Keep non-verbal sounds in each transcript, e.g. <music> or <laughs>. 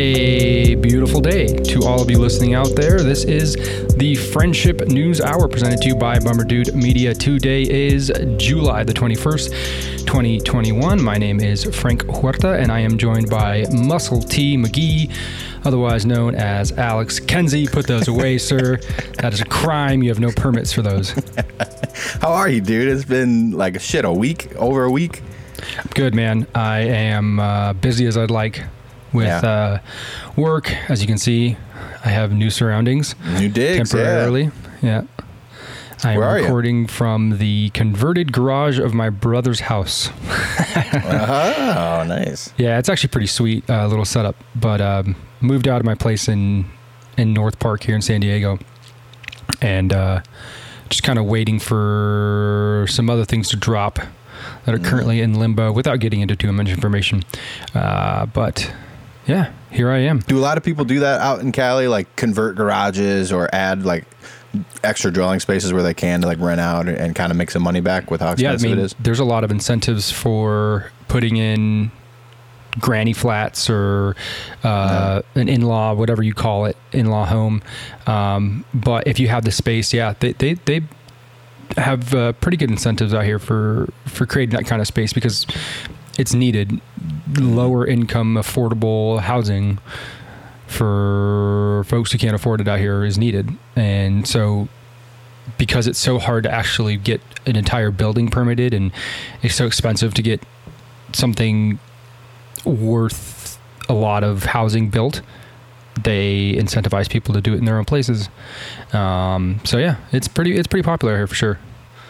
A beautiful day to all of you listening out there. This is the Friendship News Hour presented to you by Bummer Dude Media. Today is July the 21st, 2021. My name is Frank Huerta, and I am joined by Muscle T McGee, otherwise known as Alex Kenzie. Put those away, <laughs> sir. That is a crime. You have no permits for those. <laughs> How are you, dude? It's been like a shit a week, over a week. Good, man. I am uh, busy as I'd like with Yeah. uh, work. As you can see, I have new surroundings New digs, temporarily. Yeah. I am are you? recording from the converted garage of my brother's house. <laughs> Oh, nice. Yeah, it's actually pretty sweet uh, little setup. But um, moved out of my place in in North Park here in San Diego, and uh, just kind of waiting for some other things to drop that are currently in limbo without getting into too much information. Uh, but yeah, here I am. Do a lot of people do that out in Cali, like convert garages or add like extra dwelling spaces where they can to like rent out and, kind of make some money back with how expensive Yeah, I mean, it is? there's a lot of incentives for putting in granny flats or uh, an in-law, whatever you call it, in-law home. Um, but if you have the space, yeah, they they, they have uh, pretty good incentives out here for for creating that kind of space because it's needed. Lower income, affordable housing for folks who can't afford it out here is needed, and so because it's so hard to actually get an entire building permitted and it's so expensive to get something worth a lot of housing built they incentivize people to do it in their own places um, so yeah it's pretty it's pretty popular here for sure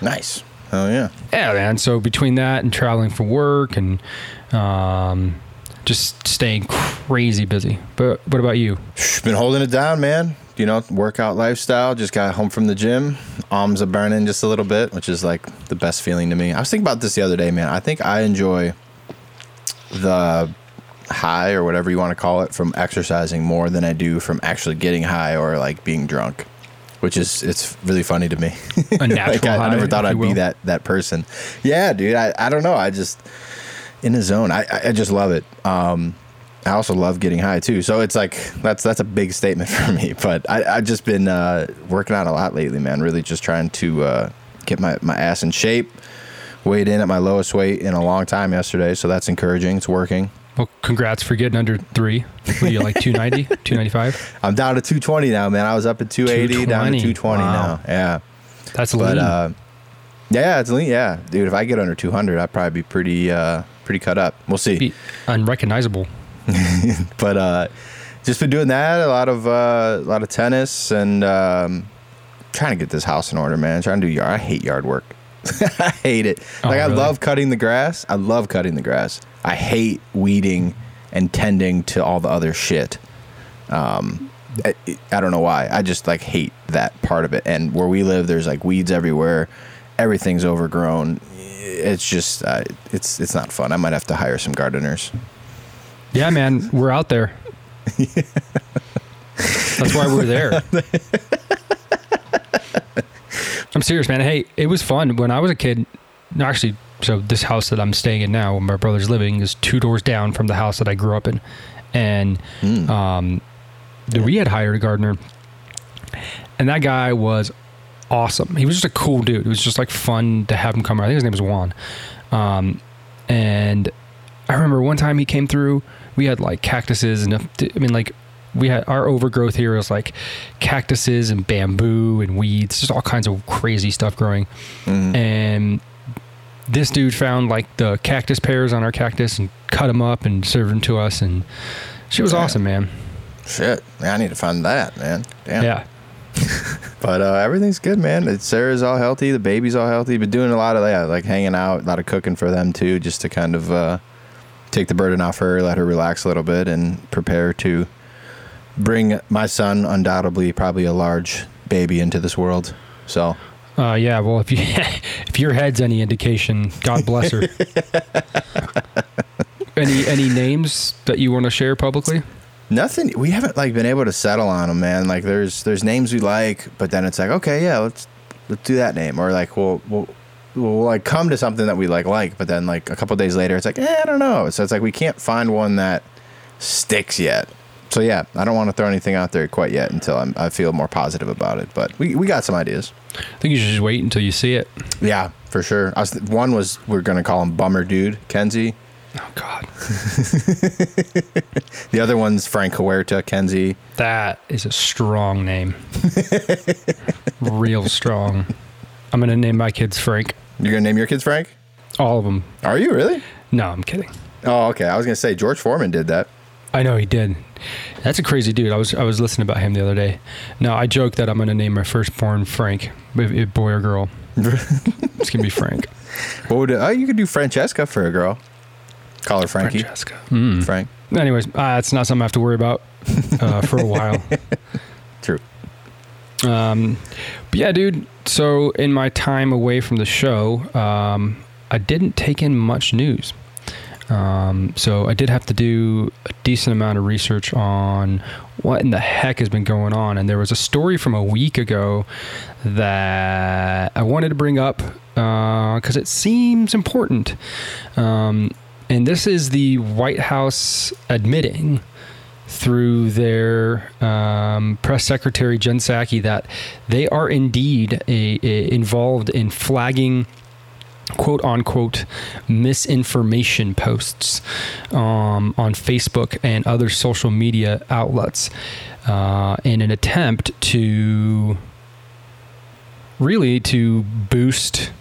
Nice. Oh yeah. yeah man so between that and traveling for work and um, just staying crazy busy but what about you Been holding it down, man. You know, workout lifestyle. Just got home from the gym. Arms are burning just a little bit, which is like the best feeling to me. I was thinking about this the other day, man. I think I enjoy the high or whatever you want to call it from exercising more than I do from actually getting high or like being drunk. Which is it's really funny to me. a <laughs> natural like I, I never thought I'd be that that person. Yeah, dude. I, I don't know. I just in the zone. I I- just love it. Um, I also love getting high too. So it's like that's that's a big statement <laughs> for me. But I I've just been uh, working out a lot lately, man. Really just trying to uh, get my my ass in shape. Weighed in at my lowest weight in a long time yesterday, so that's encouraging. It's working. Well congrats for getting under three what are you like <laughs> 290 295 I'm down to 220 now, man. I was up at 280, down to 220. 220 Wow. now. Yeah. that's But lean. uh, yeah, it's lean. Yeah, dude. If I get under 200, I'd probably be pretty uh, pretty cut up. We'll see. unrecognizable. <laughs> but uh, just been doing that. A lot of uh, a lot of tennis and um, trying to get this house in order, man. Trying to do yard. I hate yard work. <laughs> I hate it. Oh, like I love cutting the grass. I love cutting the grass. I hate weeding and tending to all the other shit. Um, I, I don't know why. I just like hate that part of it. And where we live, there's like weeds everywhere. Everything's overgrown. It's just uh, it's it's not fun. I might have to hire some gardeners. Yeah, man, we're out there. That's why we're there. <laughs> I'm serious, man. Hey, it was fun when I was a kid. no, Actually, so this house that I'm staying in now, where my brother's living, is two doors down from the house that I grew up in, and Mm. um, we had hired a gardener, and that guy was awesome. He was just a cool dude. It was just like fun to have him come. around. I think his name was Juan, um, and I remember one time he came through. We had like cactuses and I mean like we had our overgrowth here was like cactuses and bamboo and weeds, just all kinds of crazy stuff growing. Mhm. And this dude found like the cactus pears on our cactus and cut them up and served them to us, and she was awesome, man. Shit, man, I need to find that, man. Damn. Yeah. <laughs> But uh, everything's good, man. It's, Sarah's all healthy. The baby's all healthy. Been doing a lot of that, like hanging out, a lot of cooking for them too, just to kind of uh, take the burden off her, let her relax a little bit, and prepare to bring my son, undoubtedly, probably a large baby into this world. So Uh, yeah. Well, if you <laughs> if your head's any indication, God bless her. <laughs> any any names that you want to share publicly? nothing. We haven't like been able to settle on them, man. Like there's there's names we like, but then it's like okay, yeah, let's let's do that name, or like we'll we'll. We'll like come to something that we like like, but then like a couple days later, it's like eh, I don't know. So it's like we can't find one that sticks yet. So yeah, I don't want to throw anything out there quite yet until I'm, I feel more positive about it. But we, we got some ideas. I think you should just wait until you see it. Yeah, for sure. I was, one was we're gonna call him Bummer Dude Kenzie. Oh God, <laughs> The other one's Frank Huerta Kenzie. that is a strong name. <laughs> Real strong. I'm gonna name my kids Frank. You're gonna name your kids Frank? All of them. Are you really? No, I'm kidding. Oh, okay. I was gonna say George Foreman did that. I know he did. That's a crazy dude. I was I was listening about him the other day. No, I joke that I'm gonna name my firstborn Frank, if- if boy or girl. <laughs> it's gonna be Frank. What would? Oh, you could do Francesca for a girl. Call her Frankie. Francesca. Mm. Frank. Anyways, uh, it's not something I have to worry about uh, for a while. <laughs> True. Um, but yeah, dude. So in my time away from the show, um, I didn't take in much news. Um, so I did have to do a decent amount of research on what in the heck has been going on. And there was a story from a week ago that I wanted to bring up because it seems important. Um, and this is the White House admitting through their um, press secretary Jen Psaki that they are indeed a, a- involved in flagging quote unquote misinformation posts um, on Facebook and other social media outlets uh, in an attempt to really to boost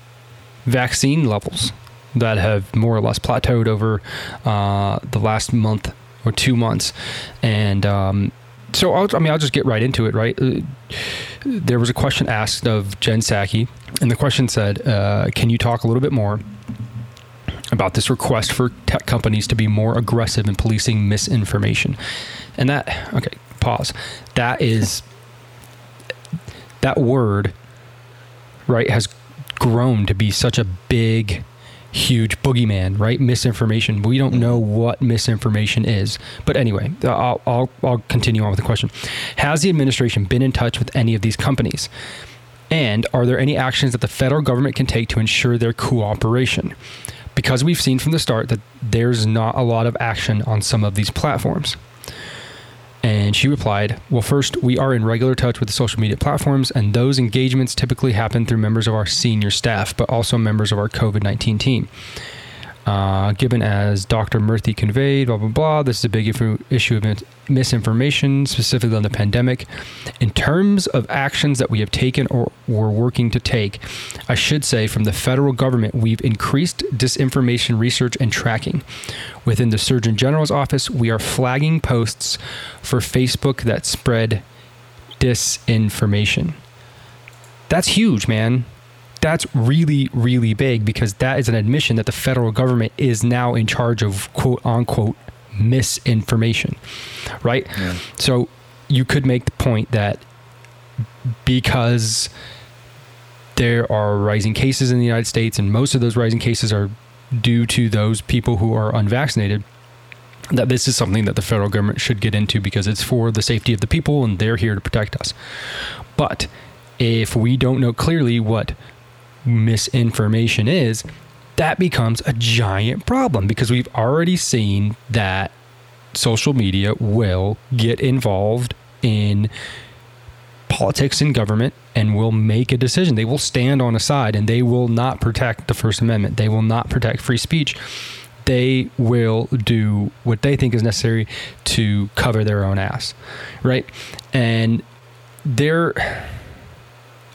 vaccine levels that have more or less plateaued over uh, the last month or two months. And um, so, I'll, I mean, I'll just get right into it, right? Uh, there was a question asked of Jen Psaki, and the question said, uh, Can you talk a little bit more about this request for tech companies to be more aggressive in policing misinformation? And that, okay, pause. That is, that word, right, has grown to be such a big, huge boogeyman, right? Misinformation. We don't mm-hmm. know what misinformation is. But anyway, uh, I'll, I'll, I'll continue on with the question. Has the administration been in touch with any of these companies? And are there any actions that the federal government can take to ensure their cooperation? Because we've seen from the start that there's not a lot of action on some of these platforms. And she replied, Well, first, we are in regular touch with the social media platforms, and those engagements typically happen through members of our senior staff, but also members of our COVID 19 team. Uh, given as Dr. Murthy conveyed, blah, blah, blah, this is a big issue, issue of misinformation, specifically on the pandemic. In terms of actions that we have taken or we're working to take, I should say from the federal government, we've increased disinformation research and tracking. Within the Surgeon General's office, we are flagging posts for Facebook that spread disinformation. That's huge, man. That's really, really big because that is an admission that the federal government is now in charge of quote unquote misinformation, right? Yeah. So you could make the point that because there are rising cases in the United States, and most of those rising cases are due to those people who are unvaccinated, that this is something that the federal government should get into because it's for the safety of the people and they're here to protect us. But if we don't know clearly what misinformation is, that becomes a giant problem because we've already seen that social media will get involved in politics and government and will make a decision. They will stand on a side and they will not protect the First Amendment. They will not protect free speech. They will do what they think is necessary to cover their own ass. Right? And there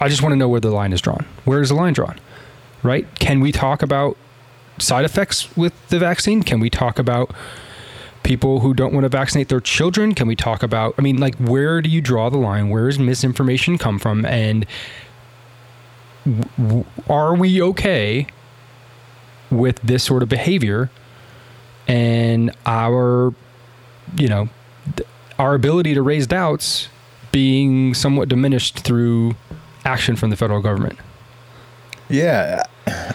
I just want to know where the line is drawn. Where is the line drawn? Right? Can we talk about side effects with the vaccine? Can we talk about people who don't want to vaccinate their children? Can we talk about, I mean, like, where do you draw the line? Where does misinformation come from? And are we okay with this sort of behavior and our, you know, our ability to raise doubts being somewhat diminished through action from the federal government? Yeah,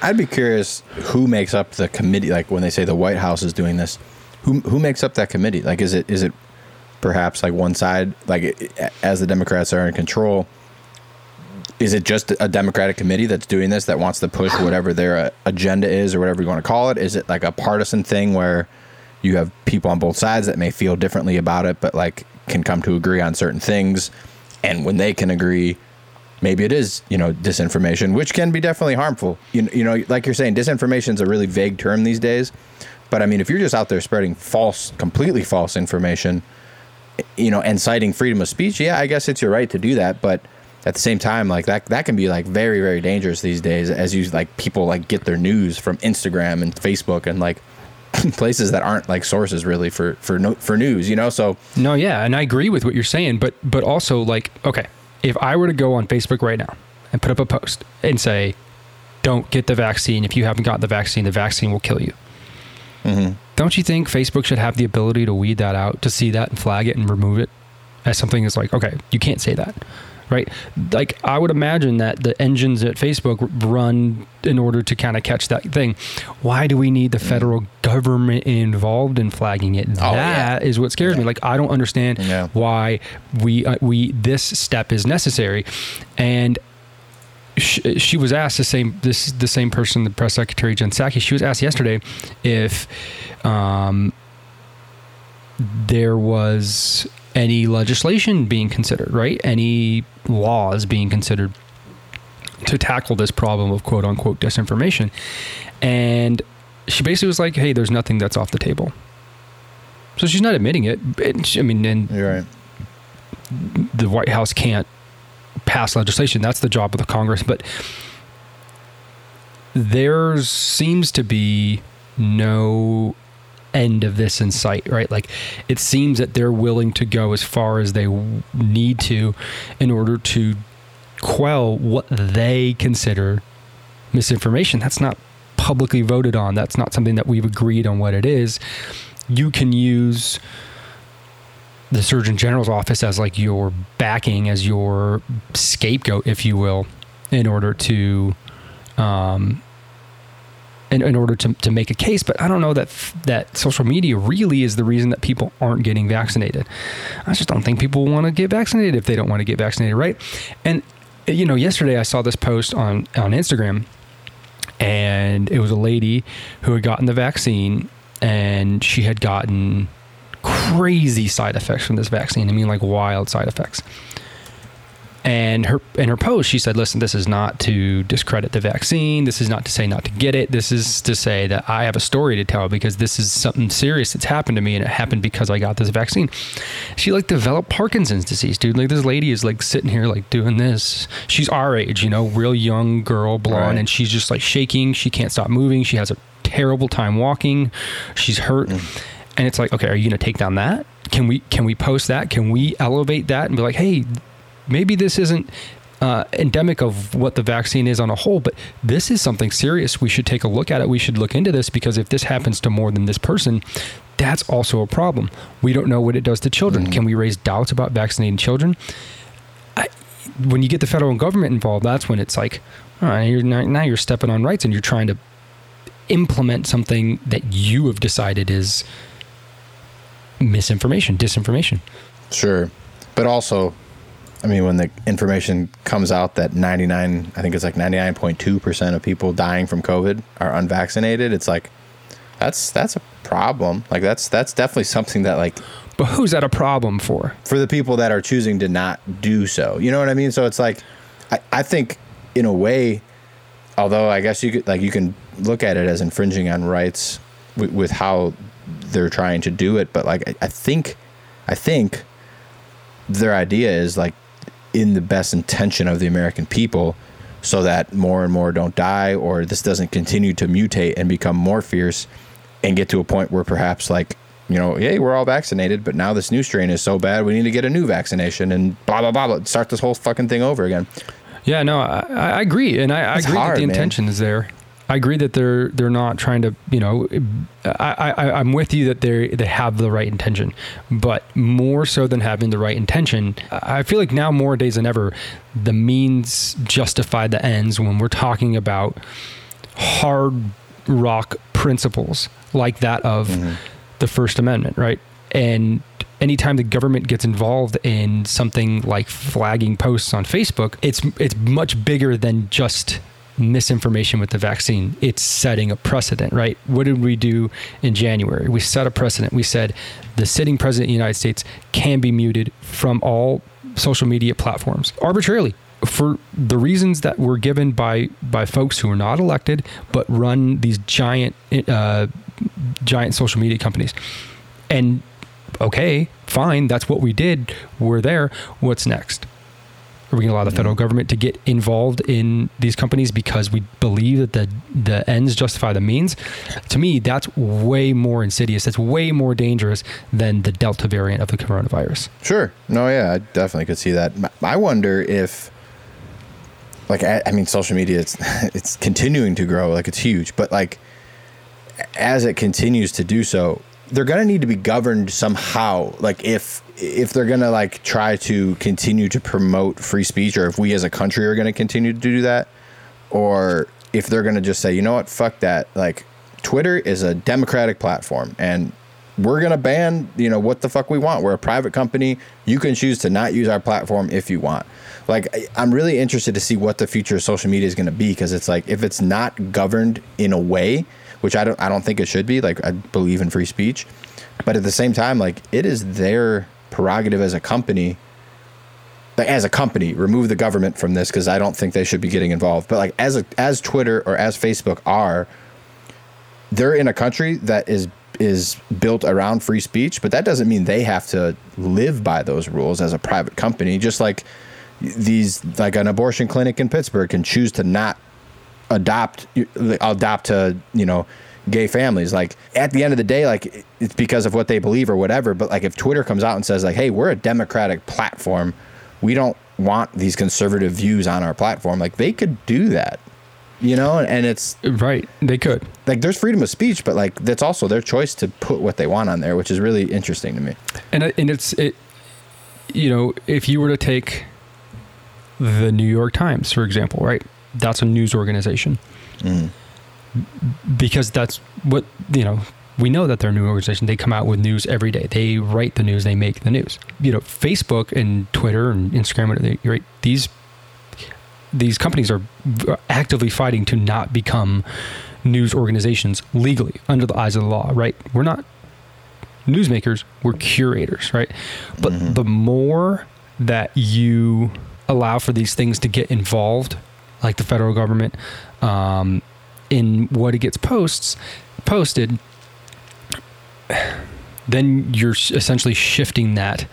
I'd be curious who makes up the committee. Like when they say the White House is doing this, who who makes up that committee? Like, is it is it perhaps like one side? Like as the Democrats are in control, is it just a Democratic committee that's doing this that wants to push whatever their uh, agenda is or whatever you want to call it? Is it like a partisan thing where you have people on both sides that may feel differently about it, but like can come to agree on certain things. And when they can agree, maybe it is, you know, disinformation, which can be definitely harmful. You, you know, like you're saying, disinformation is a really vague term these days. But I mean, if you're just out there spreading false, completely false information, you know, and citing freedom of speech, yeah, I guess it's your right to do that. But at the same time, like that, that can be like very, very dangerous these days as you like people like get their news from Instagram and Facebook and like <laughs> places that aren't like sources really for for no, for news, you know. So no, yeah, and I agree with what you're saying, but but also like okay, if I were to go on Facebook right now and put up a post and say, "Don't get the vaccine. If you haven't got the vaccine, the vaccine will kill you." Mm-hmm. Don't you think Facebook should have the ability to weed that out, to see that and flag it and remove it as something that's like, okay, you can't say that right? Like I would imagine that the engines at Facebook run in order to kind of catch that thing. Why do we need the federal government involved in flagging it? Oh, that yeah. is what scares yeah. me. Like I don't understand yeah. why we uh, we this step is necessary, and. She, she was asked the same this the same person the press secretary Jen Psaki she was asked yesterday if um, there was any legislation being considered, right? Any laws being considered to tackle this problem of quote unquote disinformation. And she basically was like, hey, there's nothing that's off the table. So she's not admitting it. I mean, and You're right. the White House can't pass legislation. That's the job of the Congress. But there seems to be no end of this in sight, right? Like it seems that they're willing to go as far as they need to in order to quell what they consider misinformation. That's not publicly voted on. That's not something that we've agreed on what it is. You can use the Surgeon General's office as like your backing, as your scapegoat, if you will, in order to um, in, in order to, to make a case. But I don't know that that social media really is the reason that people aren't getting vaccinated. I just don't think people want to get vaccinated if they don't want to get vaccinated, right? And you know, yesterday I saw this post on on Instagram, and it was a lady who had gotten the vaccine, and she had gotten crazy side effects from this vaccine. I mean, like wild side effects. And her in her post, she said, "Listen, this is not to discredit the vaccine. This is not to say not to get it. This is to say that I have a story to tell because this is something serious that's happened to me, and it happened because I got this vaccine." She like developed Parkinson's disease, dude. Like this lady is like sitting here like doing this. She's our age, you know, real young girl, blonde, right. and she's just like shaking. She can't stop moving. She has a terrible time walking. She's hurt. Mm. And it's like, okay, are you going to take down that? Can we can we post that? Can we elevate that and be like, hey, maybe this isn't uh, endemic of what the vaccine is on a whole, but this is something serious. We should take a look at it. We should look into this because if this happens to more than this person, that's also a problem. We don't know what it does to children. Mm-hmm. Can we raise doubts about vaccinating children? I, when you get the federal government involved, that's when it's like, all right, you're not, now you're stepping on rights and you're trying to implement something that you have decided is misinformation, disinformation. Sure. But also, I mean, when the information comes out that 99, I think it's like 99.2% of people dying from COVID are unvaccinated, it's like, that's, that's a problem. Like that's, that's definitely something that like, but who's that a problem for? For the people that are choosing to not do so. You know what I mean? So it's like, I, I think in a way, although I guess you could, like, you can look at it as infringing on rights with, with how they're trying to do it. But like, I, I think, I think their idea is like in the best intention of the American people so that more and more don't die or this doesn't continue to mutate and become more fierce and get to a point where perhaps like you know hey we're all vaccinated but now this new strain is so bad we need to get a new vaccination and blah blah blah, blah start this whole fucking thing over again yeah no i, I agree and i, I agree hard, that the intention man. is there I agree that they're they're not trying to you know I, I I'm with you that they they have the right intention, but more so than having the right intention, I feel like now more days than ever, the means justify the ends when we're talking about hard rock principles like that of mm-hmm. the First Amendment, right? And anytime the government gets involved in something like flagging posts on Facebook, it's it's much bigger than just misinformation with the vaccine. It's setting a precedent, right? What did we do in January? We set a precedent. We said the sitting president of the United States can be muted from all social media platforms arbitrarily for the reasons that were given by by folks who are not elected but run these giant uh, giant social media companies. And okay, fine, that's what we did. We're there. What's next? Are we going to allow the federal government to get involved in these companies because we believe that the the ends justify the means? To me, that's way more insidious. That's way more dangerous than the Delta variant of the coronavirus. Sure. No, yeah, I definitely could see that. I wonder if, like, I, I mean, social media it's <laughs> it's continuing to grow, like it's huge, but like as it continues to do so, they're going to need to be governed somehow. Like if if they're to like try to continue to promote free speech, or if we as a country are to continue to do that, or if they're to just say, you know what, fuck that. Like Twitter is a democratic platform, and we're to ban, you know, what the fuck we want. We're a private company. You can choose to not use our platform if you want. Like, I'm really interested to see what the future of social media is to be because it's like if it's not governed in a way which I don't I don't think it should be. Like I believe in free speech, but at the same time, like it is their prerogative as a company. As a company, remove the government from this because I don't think they should be getting involved. But like as a, as Twitter or as Facebook are, they're in a country that is is built around free speech, but that doesn't mean they have to live by those rules as a private company. Just like these, like an abortion clinic in Pittsburgh can choose to not adopt adopt to you know gay families. Like at the end of the day like it's because of what they believe or whatever but like if twitter comes out and says like hey we're a democratic platform. We don't want these conservative views on our platform like they could do that you know? And it's right. They could. Like there's freedom of speech but like that's also their choice to put what they want on there which is really interesting to me. And and it's it you know if you were to take the new york times for example right? That's a news organization. Mm. Because that's what, you know, we know that they're a new organization. They come out with news every day. They write the news, they make the news. You know, Facebook and Twitter and Instagram, right, these these companies are actively fighting to not become news organizations legally under the eyes of the law, right? We're not newsmakers, we're curators, right? But mm-hmm. the more that you allow for these things to get involved like the federal government, um, in what it gets posts posted, then you're essentially shifting that,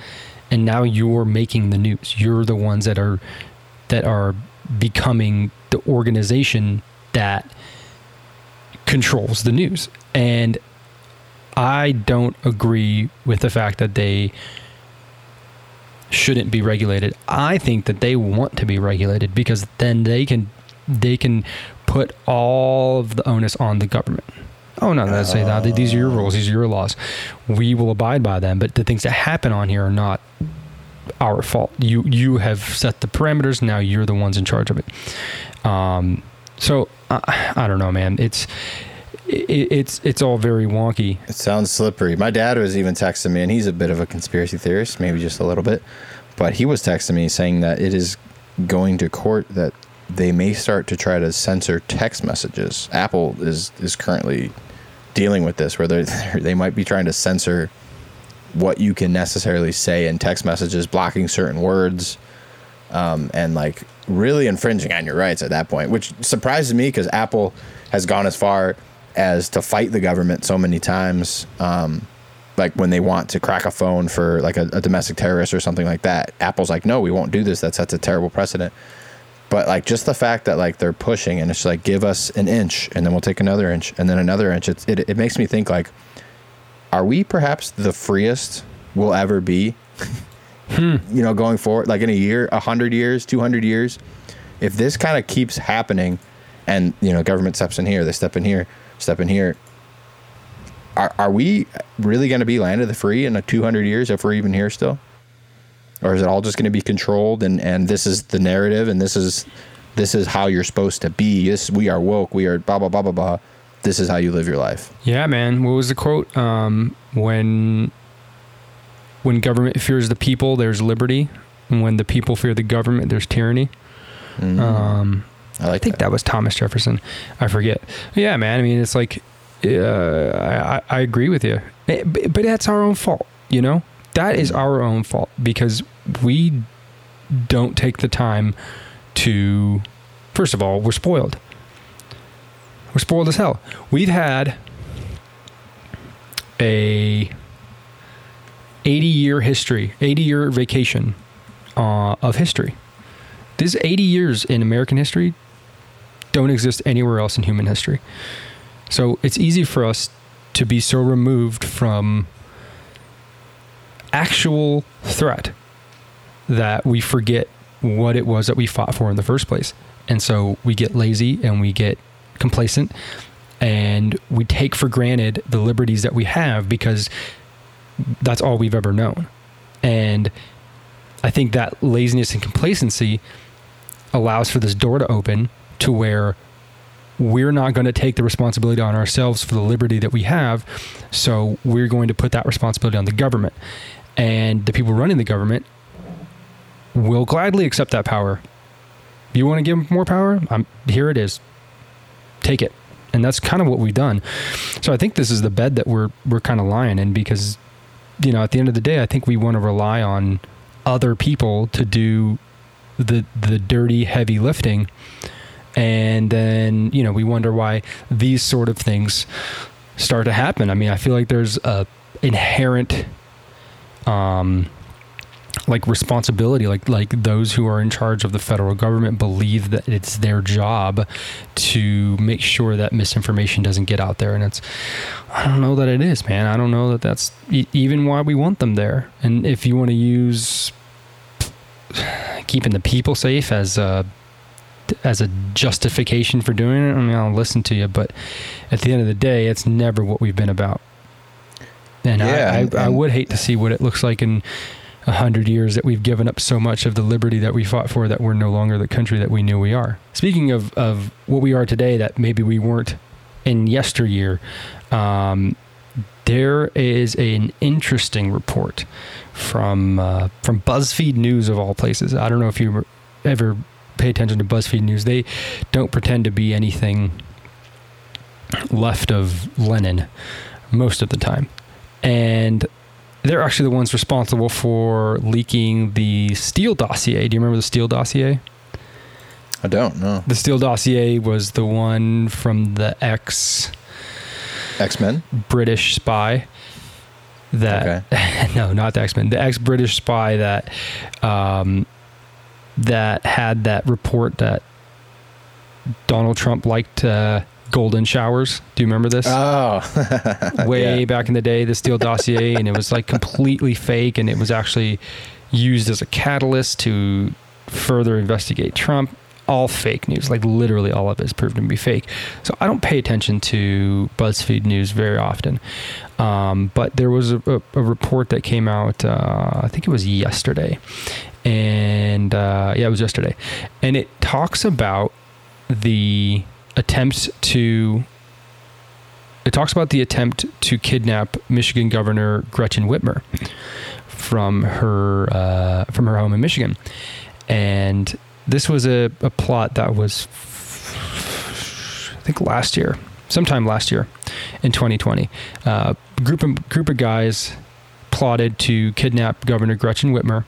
and now you're making the news. You're the ones that are that are becoming the organization that controls the news. And I don't agree with the fact that they shouldn't be regulated. I think that they want to be regulated because then they can they can put all of the onus on the government. Oh no, let's say that these are your rules, these are your laws. We will abide by them, but the things that happen on here are not our fault. You you have set the parameters. Now you're the ones in charge of it. Um, so I, I don't know, man. It's it, it's it's all very wonky. It sounds slippery. My dad was even texting me, and he's a bit of a conspiracy theorist, maybe just a little bit, but he was texting me saying that it is going to court that they may start to try to censor text messages. Apple is is currently dealing with this, where they <laughs> they might be trying to censor what you can necessarily say in text messages, blocking certain words, um, and like really infringing on your rights at that point, which surprises me because Apple has gone as far as to fight the government so many times. Um, like when they want to crack a phone for like a, a, domestic terrorist or something like that, Apple's like, no, we won't do this. That sets a terrible precedent. But like just the fact that like they're pushing and it's like give us an inch and then we'll take another inch and then another inch. It's, it it makes me think like, are we perhaps the freest we'll ever be? <laughs> hmm. You know, going forward, like in a year, a hundred years, two hundred years, if this kind of keeps happening, and you know, government steps in here, they step in here step in here. Are, are we really going to be land of the free in a 200 years if we're even here still? Or is it all just going to be controlled and, and this is the narrative and this is this is how you're supposed to be. This we are woke. We are blah blah blah blah blah. This is how you live your life. Yeah, man. What was the quote? Um, when when government fears the people, there's liberty. And when the people fear the government, there's tyranny. Mm-hmm. Um, I like I think that. was Thomas Jefferson. I forget. Yeah, man. I mean, it's like uh, I, I agree with you, Eh, but, but that's our own fault. You know, that is our own fault because we don't take the time to. First of all, we're spoiled. We're spoiled as hell. We've had a 80 year history, 80 year vacation uh, of history. These 80 years in American history don't exist anywhere else in human history. So it's easy for us to be so removed from actual threat that we forget what it was that we fought for in the first place. And so we get lazy and we get complacent and we take for granted the liberties that we have because that's all we've ever known. And I think that laziness and complacency allows for this door to open to where we're not going to take the responsibility on ourselves for the liberty that we have. So we're going to put that responsibility on the government. And the people running the government will gladly accept that power. You want to give them more power? I'm, here it is. Take it. And that's kind of what we've done. So I think this is the bed that we're we're kind of lying in because you know, at the end of the day, I think we want to rely on other people to do the the dirty heavy lifting and then you know we wonder why these sort of things start to happen i mean i feel like there's a inherent um like responsibility like like those who are in charge of the federal government believe that it's their job to make sure that misinformation doesn't get out there. And it's i don't know that it is man. I don't know that that's e- even why we want them there. And if you want to use keeping the people safe as a as a justification for doing it, I mean, I'll listen to you, but at the end of the day, it's never what we've been about. And Yeah, I, and- I, I would hate to see what it looks like in a hundred years that we've given up so much of the liberty that we fought for that we're no longer the country that we knew we are. Speaking of, of what we are today that maybe we weren't in yesteryear, um, there is an interesting report from uh, from BuzzFeed News of all places. I don't know if you ever pay attention to BuzzFeed News. They don't pretend to be anything left of Lenin most of the time, and they're actually the ones responsible for leaking the Steele dossier. Do you remember the Steele dossier? I don't know. The Steele dossier was the one from the ex X Men. British spy that <laughs> no, not the X Men, the ex British spy that um, that had that report that Donald Trump liked uh, golden showers. Do you remember this? Oh, <laughs> Way yeah. back in the day, the Steele dossier, and it was like completely fake, and it was actually used as a catalyst to further investigate Trump. All fake news, like literally all of it is proven to be fake. So I don't pay attention to BuzzFeed News very often. Um, but there was a, a, a report that came out, uh, I think it was yesterday. And uh, yeah, it was yesterday. And it talks about the attempt to it talks about the attempt to kidnap Michigan Governor Gretchen Whitmer from her uh, from her home in Michigan, and this was a, a plot that was I think last year, sometime last year, in 2020. Uh, group of, group of guys plotted to kidnap Governor Gretchen Whitmer,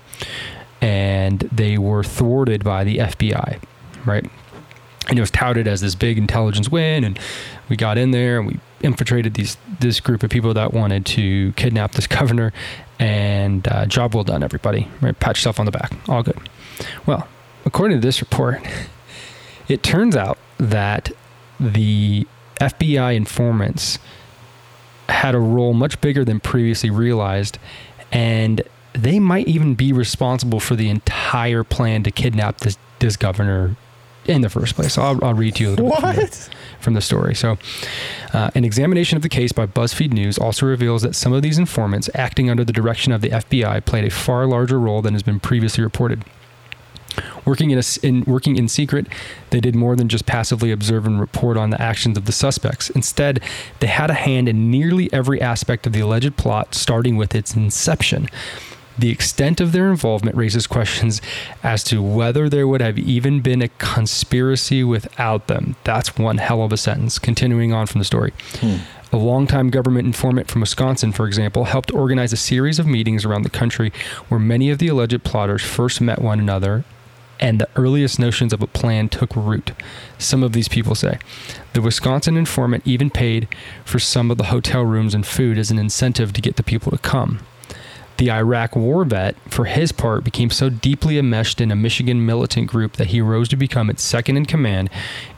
and they were thwarted by the FBI, right? And it was touted as this big intelligence win and we got in there and we infiltrated these this group of people that wanted to kidnap this governor and uh, job well done everybody. Right pat yourself on the back. All good. Well according to this report <laughs> it turns out that the fbi informants had a role much bigger than previously realized and they might even be responsible for the entire plan to kidnap this this governor in the first place. I'll, I'll read to you a little bit from the, from the story. So, uh, an examination of the case by BuzzFeed News also reveals that some of these informants, acting under the direction of the FBI, played a far larger role than has been previously reported. Working in, a in working in secret, they did more than just passively observe and report on the actions of the suspects. Instead, they had a hand in nearly every aspect of the alleged plot, starting with its inception. The extent of their involvement raises questions as to whether there would have even been a conspiracy without them. That's one hell of a sentence. Continuing on from the story. Hmm. A longtime government informant from Wisconsin, for example, helped organize a series of meetings around the country where many of the alleged plotters first met one another and the earliest notions of a plan took root. Some of these people say. The Wisconsin informant even paid for some of the hotel rooms and food as an incentive to get the people to come. The Iraq war vet, for his part, became so deeply enmeshed in a Michigan militant group that he rose to become its second in command,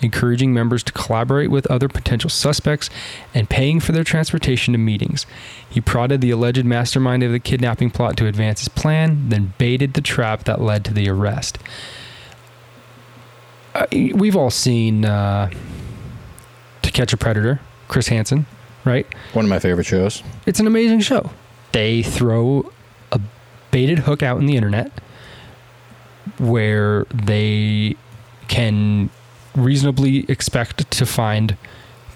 encouraging members to collaborate with other potential suspects and paying for their transportation to meetings. He prodded the alleged mastermind of the kidnapping plot to advance his plan, then baited the trap that led to the arrest. Uh, we've all seen uh, To Catch a Predator, Chris Hansen, right? One of my favorite shows. It's an amazing show. They throw a baited hook out in the internet where they can reasonably expect to find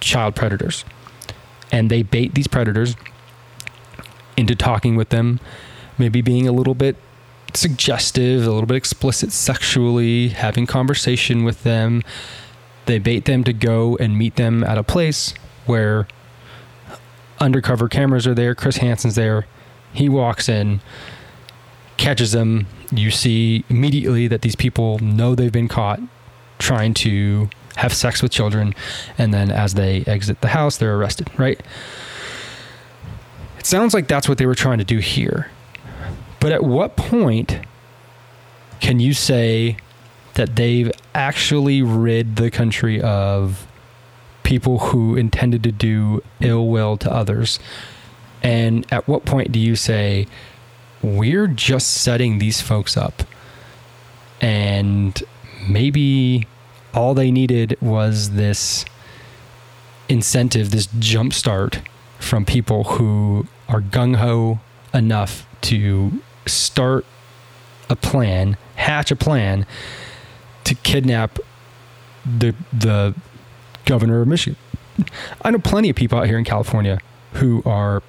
child predators. And they bait these predators into talking with them, maybe being a little bit suggestive, a little bit explicit sexually, having conversation with them. They bait them to go and meet them at a place where undercover cameras are there. Chris Hansen's there. He walks in, catches them. You see immediately that these people know they've been caught trying to have sex with children. And then as they exit the house, they're arrested, right? It sounds like that's what they were trying to do here. But at what point can you say that they've actually rid the country of people who intended to do ill will to others? And at what point do you say, we're just setting these folks up? And maybe all they needed was this incentive, this jumpstart from people who are gung ho enough to start a plan, hatch a plan to kidnap the the governor of Michigan. I know plenty of people out here in California who are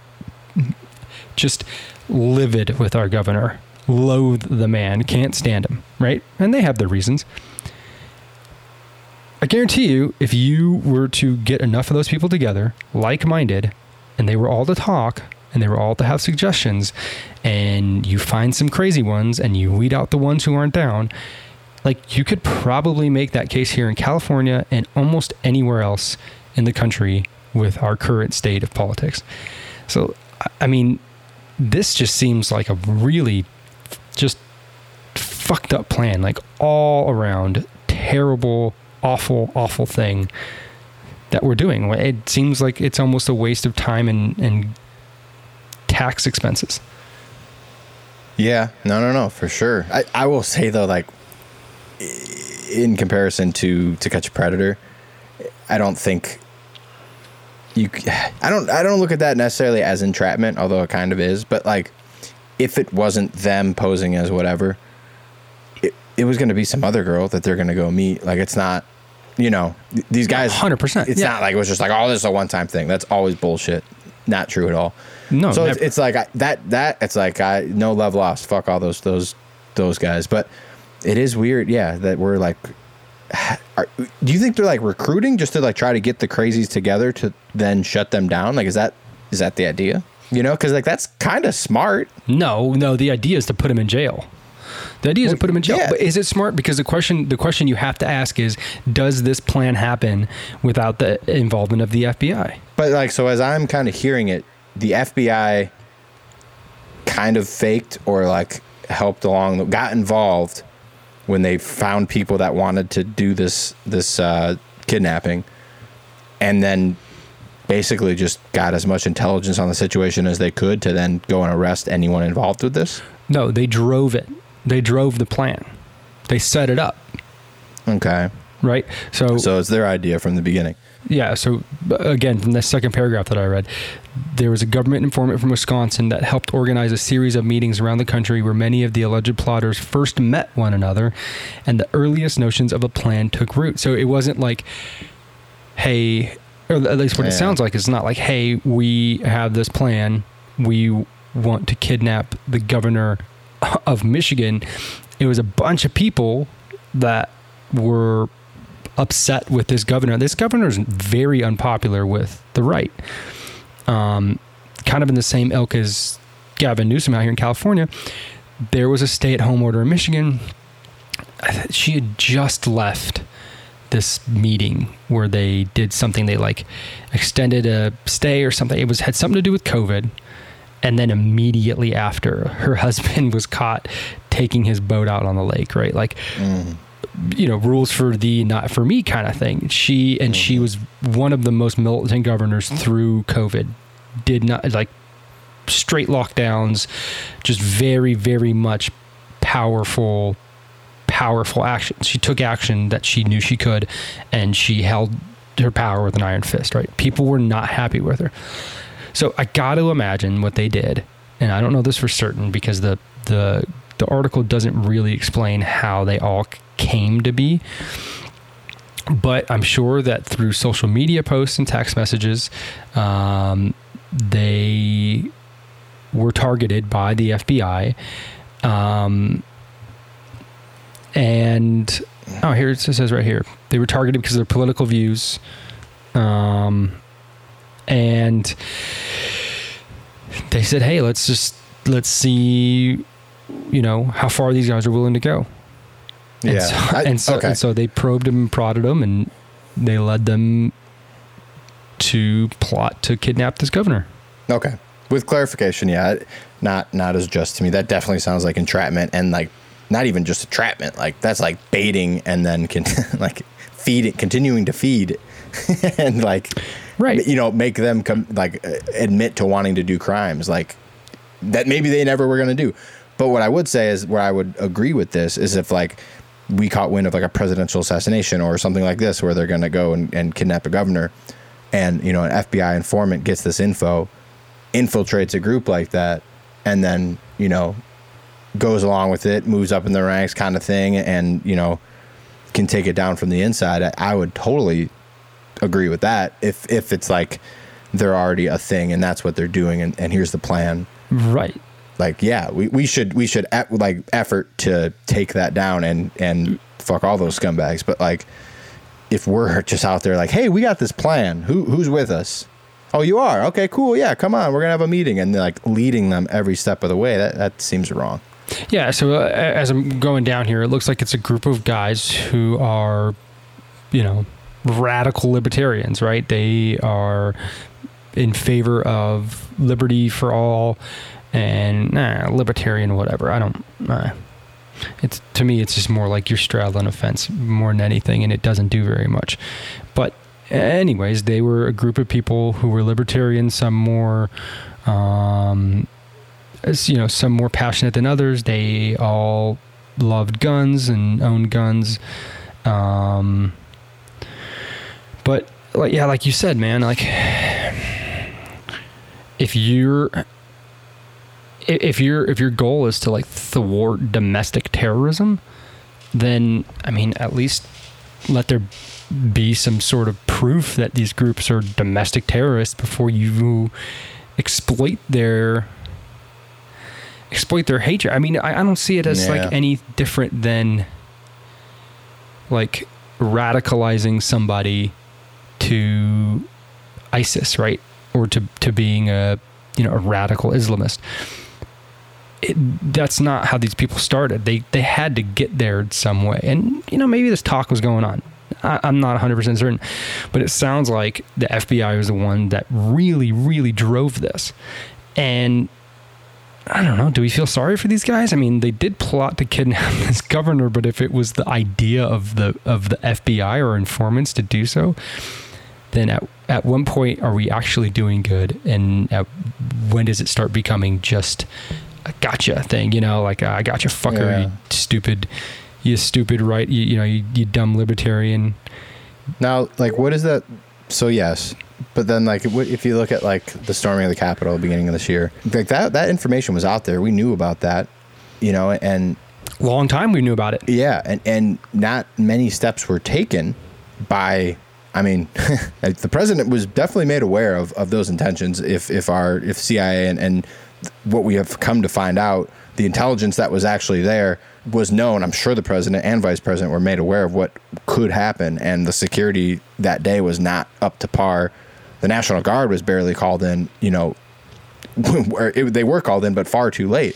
just livid with our governor, loathe the man, can't stand him, right? And they have their reasons. I guarantee you, if you were to get enough of those people together, like minded, and they were all to talk and they were all to have suggestions, and you find some crazy ones and you weed out the ones who aren't down, like you could probably make that case here in California and almost anywhere else in the country with our current state of politics. So, I mean, this just seems like a really just fucked up plan, like all around terrible, awful, awful thing that we're doing. It seems like it's almost a waste of time and, and tax expenses. Yeah, no, no, no, for sure. I, I will say though, like in comparison to to catch a predator, I don't think you. <sighs> I don't. I don't look at that necessarily as entrapment, although it kind of is. But like, if it wasn't them posing as whatever, it it was going to be some other girl that they're going to go meet. Like, it's not. You know, these guys. Hundred percent. It's yeah. not like it was just like, oh, this is a one time thing. That's always bullshit. Not true at all. No, So it's, it's like I, that. That it's like I no love lost. Fuck all those those those guys. But it is weird, yeah, that we're like. Are, do you think they're like recruiting just to like try to get the crazies together to then shut them down? Like, is that is that the idea? You know, because like that's kind of smart. No, no. The idea is to put them in jail. The idea is to put them in jail. yeah. But is it smart? Because the question, the question you have to ask is, does this plan happen without the involvement of the FBI? But like, so as I'm kind of hearing it, the FBI kind of faked or like helped along, got involved when they found people that wanted to do this this uh, kidnapping, and then basically just got as much intelligence on the situation as they could to then go and arrest anyone involved with this. No, they drove it. They drove the plan. They set it up, Okay, right? So, so it's their idea from the beginning. yeah. So again, from the second paragraph that I read, there was a government informant from Wisconsin that helped organize a series of meetings around the country where many of the alleged plotters first met one another, and the earliest notions of a plan took root. So it wasn't like, hey, or at least what it sounds like. It's not like, hey, we have this plan. We want to kidnap the governor of Michigan, it was a bunch of people that were upset with this governor. This governor is very unpopular with the right. Um, kind of in the same ilk as Gavin Newsom out here in California. There was a stay at home order in Michigan. She had just left this meeting where they did something they like extended a stay or something it was had something to do with covid and then immediately after her <laughs> husband was caught taking his boat out on the lake right like mm. You know rules for the not for me kind of thing she and she mm-hmm. was one of the most militant governors mm-hmm. through covid did not like straight lockdowns just very very much powerful powerful action. She took action that she knew she could, and she held her power with an iron fist. Right? People were not happy with her. So I got to imagine what they did, and I don't know this for certain because the the the article doesn't really explain how they all came to be. But I'm sure that through social media posts and text messages, um, they were targeted by the FBI. Um, and oh, here it says right here they were targeted because of their political views, um, and they said, "Hey, let's just let's see, you know, how far these guys are willing to go." And yeah, so, I, and, so okay. and so they probed them and prodded them, and they led them to plot to kidnap this governor. Okay. With clarification, yeah, not not as just to me. That definitely sounds like entrapment and like not even just entrapment. Like that's like baiting and then can <laughs> like feeding, continuing to feed, <laughs> and like right, you know, make them come like uh, admit to wanting to do crimes like that. Maybe they never were going to do. But what I would say is where I would agree with this is if like we caught wind of like a presidential assassination or something like this where they're going to go and, and kidnap a governor and you know an FBI informant gets this info infiltrates a group like that and then you know goes along with it, moves up in the ranks, kind of thing, and you know can take it down from the inside. I, I would totally agree with that if if it's like they're already a thing and that's what they're doing, and, and here's the plan. Right. Like yeah, we, we should we should like effort to take that down and and fuck all those scumbags. But like if we're <laughs> just out there like, hey, we got this plan. Who who's with us? Oh, you are? Okay, cool. Yeah, come on. We're gonna have a meeting, and like leading them every step of the way. That that seems wrong. Yeah. So uh, as I'm going down here, it looks like it's a group of guys who are, you know, radical libertarians, right? They are in favor of liberty for all and nah, libertarian, whatever. I don't. Nah. It's to me, it's just more like you're straddling a fence more than anything, and it doesn't do very much. But anyways, they were a group of people who were libertarian, some more um, you know, some more passionate than others. They all loved guns and owned guns. Um, but like, yeah, like you said, man, like if you're, if your if your goal is to like thwart domestic terrorism, then I mean, at least let there be some sort of proof that these groups are domestic terrorists before you exploit their exploit their hatred. I mean, I, I don't see it as yeah. like any different than like radicalizing somebody to ISIS, right? Or to, to being a you know a radical Islamist. It, that's not how these people started. They they had to get there some way, and you know maybe this talk was going on. I, I'm not 100 percent certain, but it sounds like the FBI was the one that really really drove this, and I don't know. Do we feel sorry for these guys? I mean, they did plot to kidnap <laughs> this governor, but if it was the idea of the of the FBI or informants to do so, then at at one point are we actually doing good, and at, when does it start becoming just a gotcha thing? You know, like uh, I gotcha fucker, yeah. you stupid, you stupid, right? You, you know, you, you dumb libertarian. Now, like, what is that? So yes, but then, like, if you look at like the storming of the Capitol beginning of this year, like that that information was out there. We knew about that, you know, and long time we knew about it. Yeah, and and not many steps were taken by. I mean, <laughs> the president was definitely made aware of, of those intentions. If if our if CIA and, and what we have come to find out, the intelligence that was actually there was known. I'm sure the president and vice president were made aware of what could happen, and the security that day was not up to par. The National Guard was barely called in. You know, <laughs> it, they were called in, but far too late.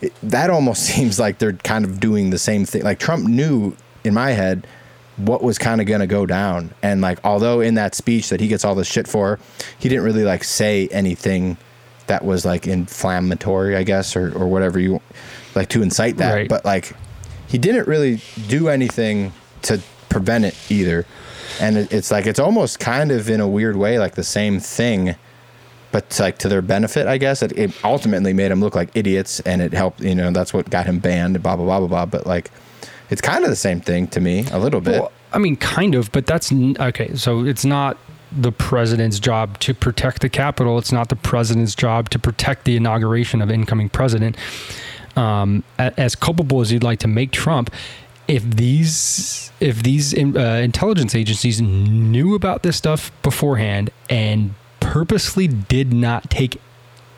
It, that almost <laughs> seems like they're kind of doing the same thing. Like Trump knew in my head what was kind of going to go down, and like although in that speech that he gets all this shit for, he didn't really like say anything that was like inflammatory, I guess, or or whatever you like to incite that. Right. But like he didn't really do anything to prevent it either. And it, it's like it's almost kind of in a weird way like the same thing but like to their benefit, I guess. It, it ultimately made them look like idiots, and it helped. You know, that's what got him banned. Blah blah blah blah blah. But like, it's kind of the same thing to me, a little bit. Well, I mean, kind of, but that's okay. So it's not the president's job to protect the Capitol. It's not the president's job to protect the inauguration of incoming president. Um, as culpable as you'd like to make Trump, if these if these uh, intelligence agencies knew about this stuff beforehand and purposely did not take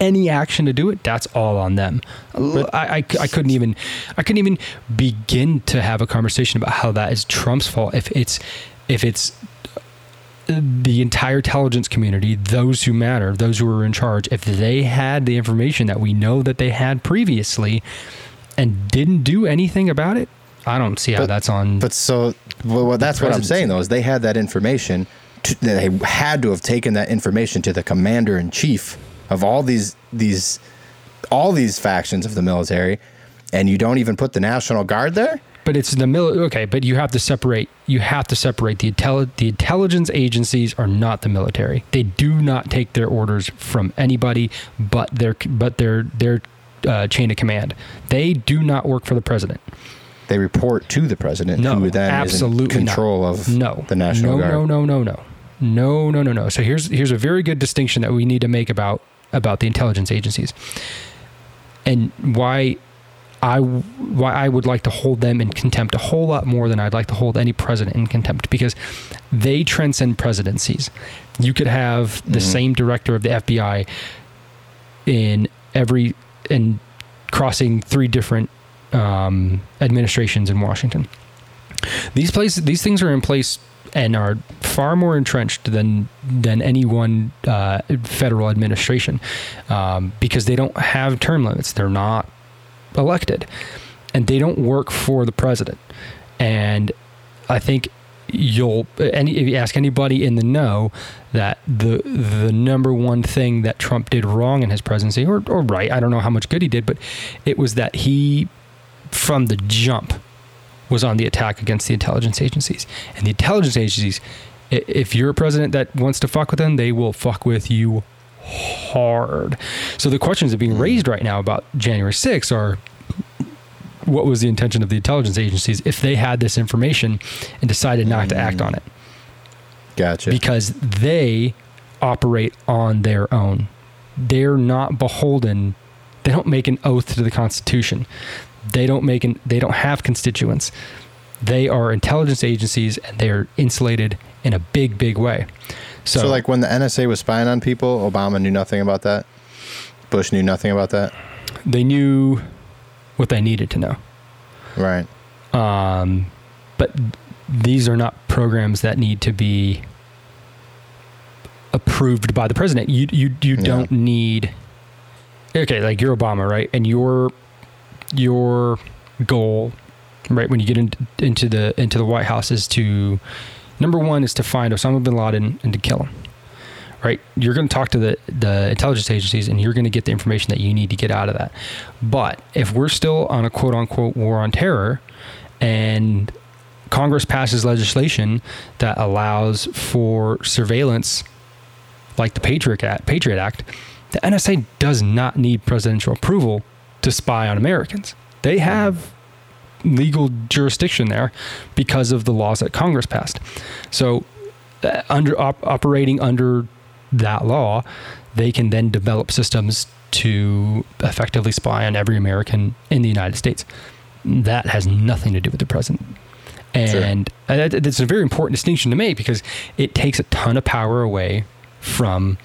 any action to do it, that's all on them. I, I, I couldn't even I couldn't even begin to have a conversation about how that is Trump's fault if it's if it's the entire intelligence community, those who matter, those who are in charge, if they had the information that we know that they had previously and didn't do anything about it, I don't see how But- that's on. But so, well, well, that's what I'm saying though is they had that information. To, they had to have taken that information to the commander in chief of all these these all these factions of the military, and you don't even put the National Guard there. But it's the mil. Okay, but you have to separate. You have to separate the intelli- The intelligence agencies are not the military. They do not take their orders from anybody but their but their their uh, chain of command. They do not work for the president. They report to the president, No, who then absolutely is in control not. of no the National no, Guard. No, no, no, no, no, no, no, no. So here's here's a very good distinction that we need to make about about the intelligence agencies, and why I why I would like to hold them in contempt a whole lot more than I'd like to hold any president in contempt because they transcend presidencies. You could have the Mhm. same director of the FBI in every in crossing three different um, administrations in Washington. These places, these things are in place and are far more entrenched than than any one uh, federal administration um, because they don't have term limits. They're not elected, and they don't work for the president. And I think you'll any if you ask anybody in the know that the the number one thing that Trump did wrong in his presidency or or right I don't know how much good he did but it was that he from the jump was on the attack against the intelligence agencies and the intelligence agencies if you're a president that wants to fuck with them they will fuck with you hard so the questions that are being hmm. raised right now about January 6th are what was the intention of the intelligence agencies if they had this information and decided not to act on hmm. it Gotcha. because they operate on their own. They're not beholden. They don't make an oath to the Constitution. They don't make an. They don't have constituents. They are intelligence agencies, and they're insulated in a big, big way. So, so, like when the NSA was spying on people, Obama knew nothing about that. Bush knew nothing about that. they knew what they needed to know. Right. Um, but these are not programs that need to be approved by the president. You you you Yeah. don't need okay, like you're Obama, right? And your your goal, right, when you get in, into the into the White House is to number one is to find Osama bin Laden and to kill him. Right, you're going to talk to the the intelligence agencies, and you're going to get the information that you need to get out of that. But if we're still on a quote unquote war on terror, and Congress passes legislation that allows for surveillance, like the Patriot Act, Patriot Act, the NSA does not need presidential approval to spy on Americans. They have legal jurisdiction there because of the laws that Congress passed. So, uh, under op- operating under that law, they can then develop systems to effectively spy on every American in the United States. That has nothing to do with the president. And that- that's a very important distinction to make because it takes a ton of power away from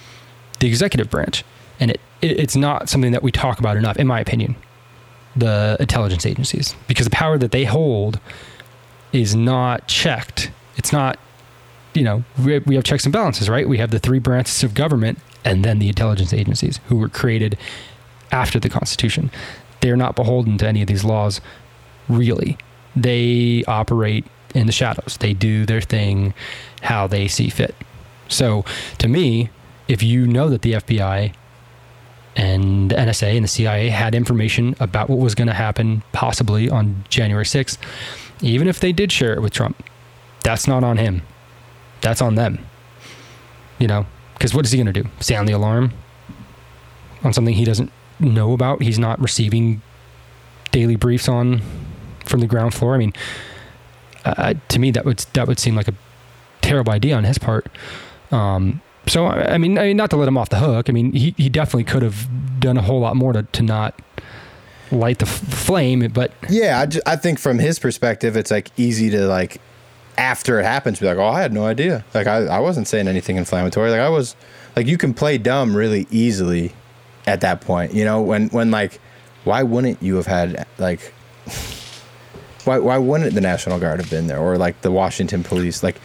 the executive branch and it it, it's not something that we talk about enough, in my opinion. The intelligence agencies, because the power that they hold is not checked. It's not, you know, we, have checks and balances, right? We have the three branches of government and then the intelligence agencies who were created after the Constitution. They're not beholden to any of these laws, really. They operate in the shadows, they do their thing how they see fit. So, to me, if you know that the FBI and the NSA and the CIA had information about what was going to happen possibly on January 6th, even if they did share it with Trump, that's not on him. That's on them. You know, because what is he going to do? Sound the alarm on something he doesn't know about? He's not receiving daily briefs on from the ground floor. I mean, uh, to me, that would that would seem like a terrible idea on his part. Um, so I mean, I mean, not to let him off the hook. I mean, he, he definitely could have done a whole lot more to, to not light the f- flame. But yeah, I, just, I think from his perspective, it's like easy to like after it happens be like, oh, I had no idea. Like I, I wasn't saying anything inflammatory. Like I was like you can play dumb really easily at that point. You know when when like why wouldn't you have had like <laughs> why why wouldn't the National Guard have been there or like the Washington Police like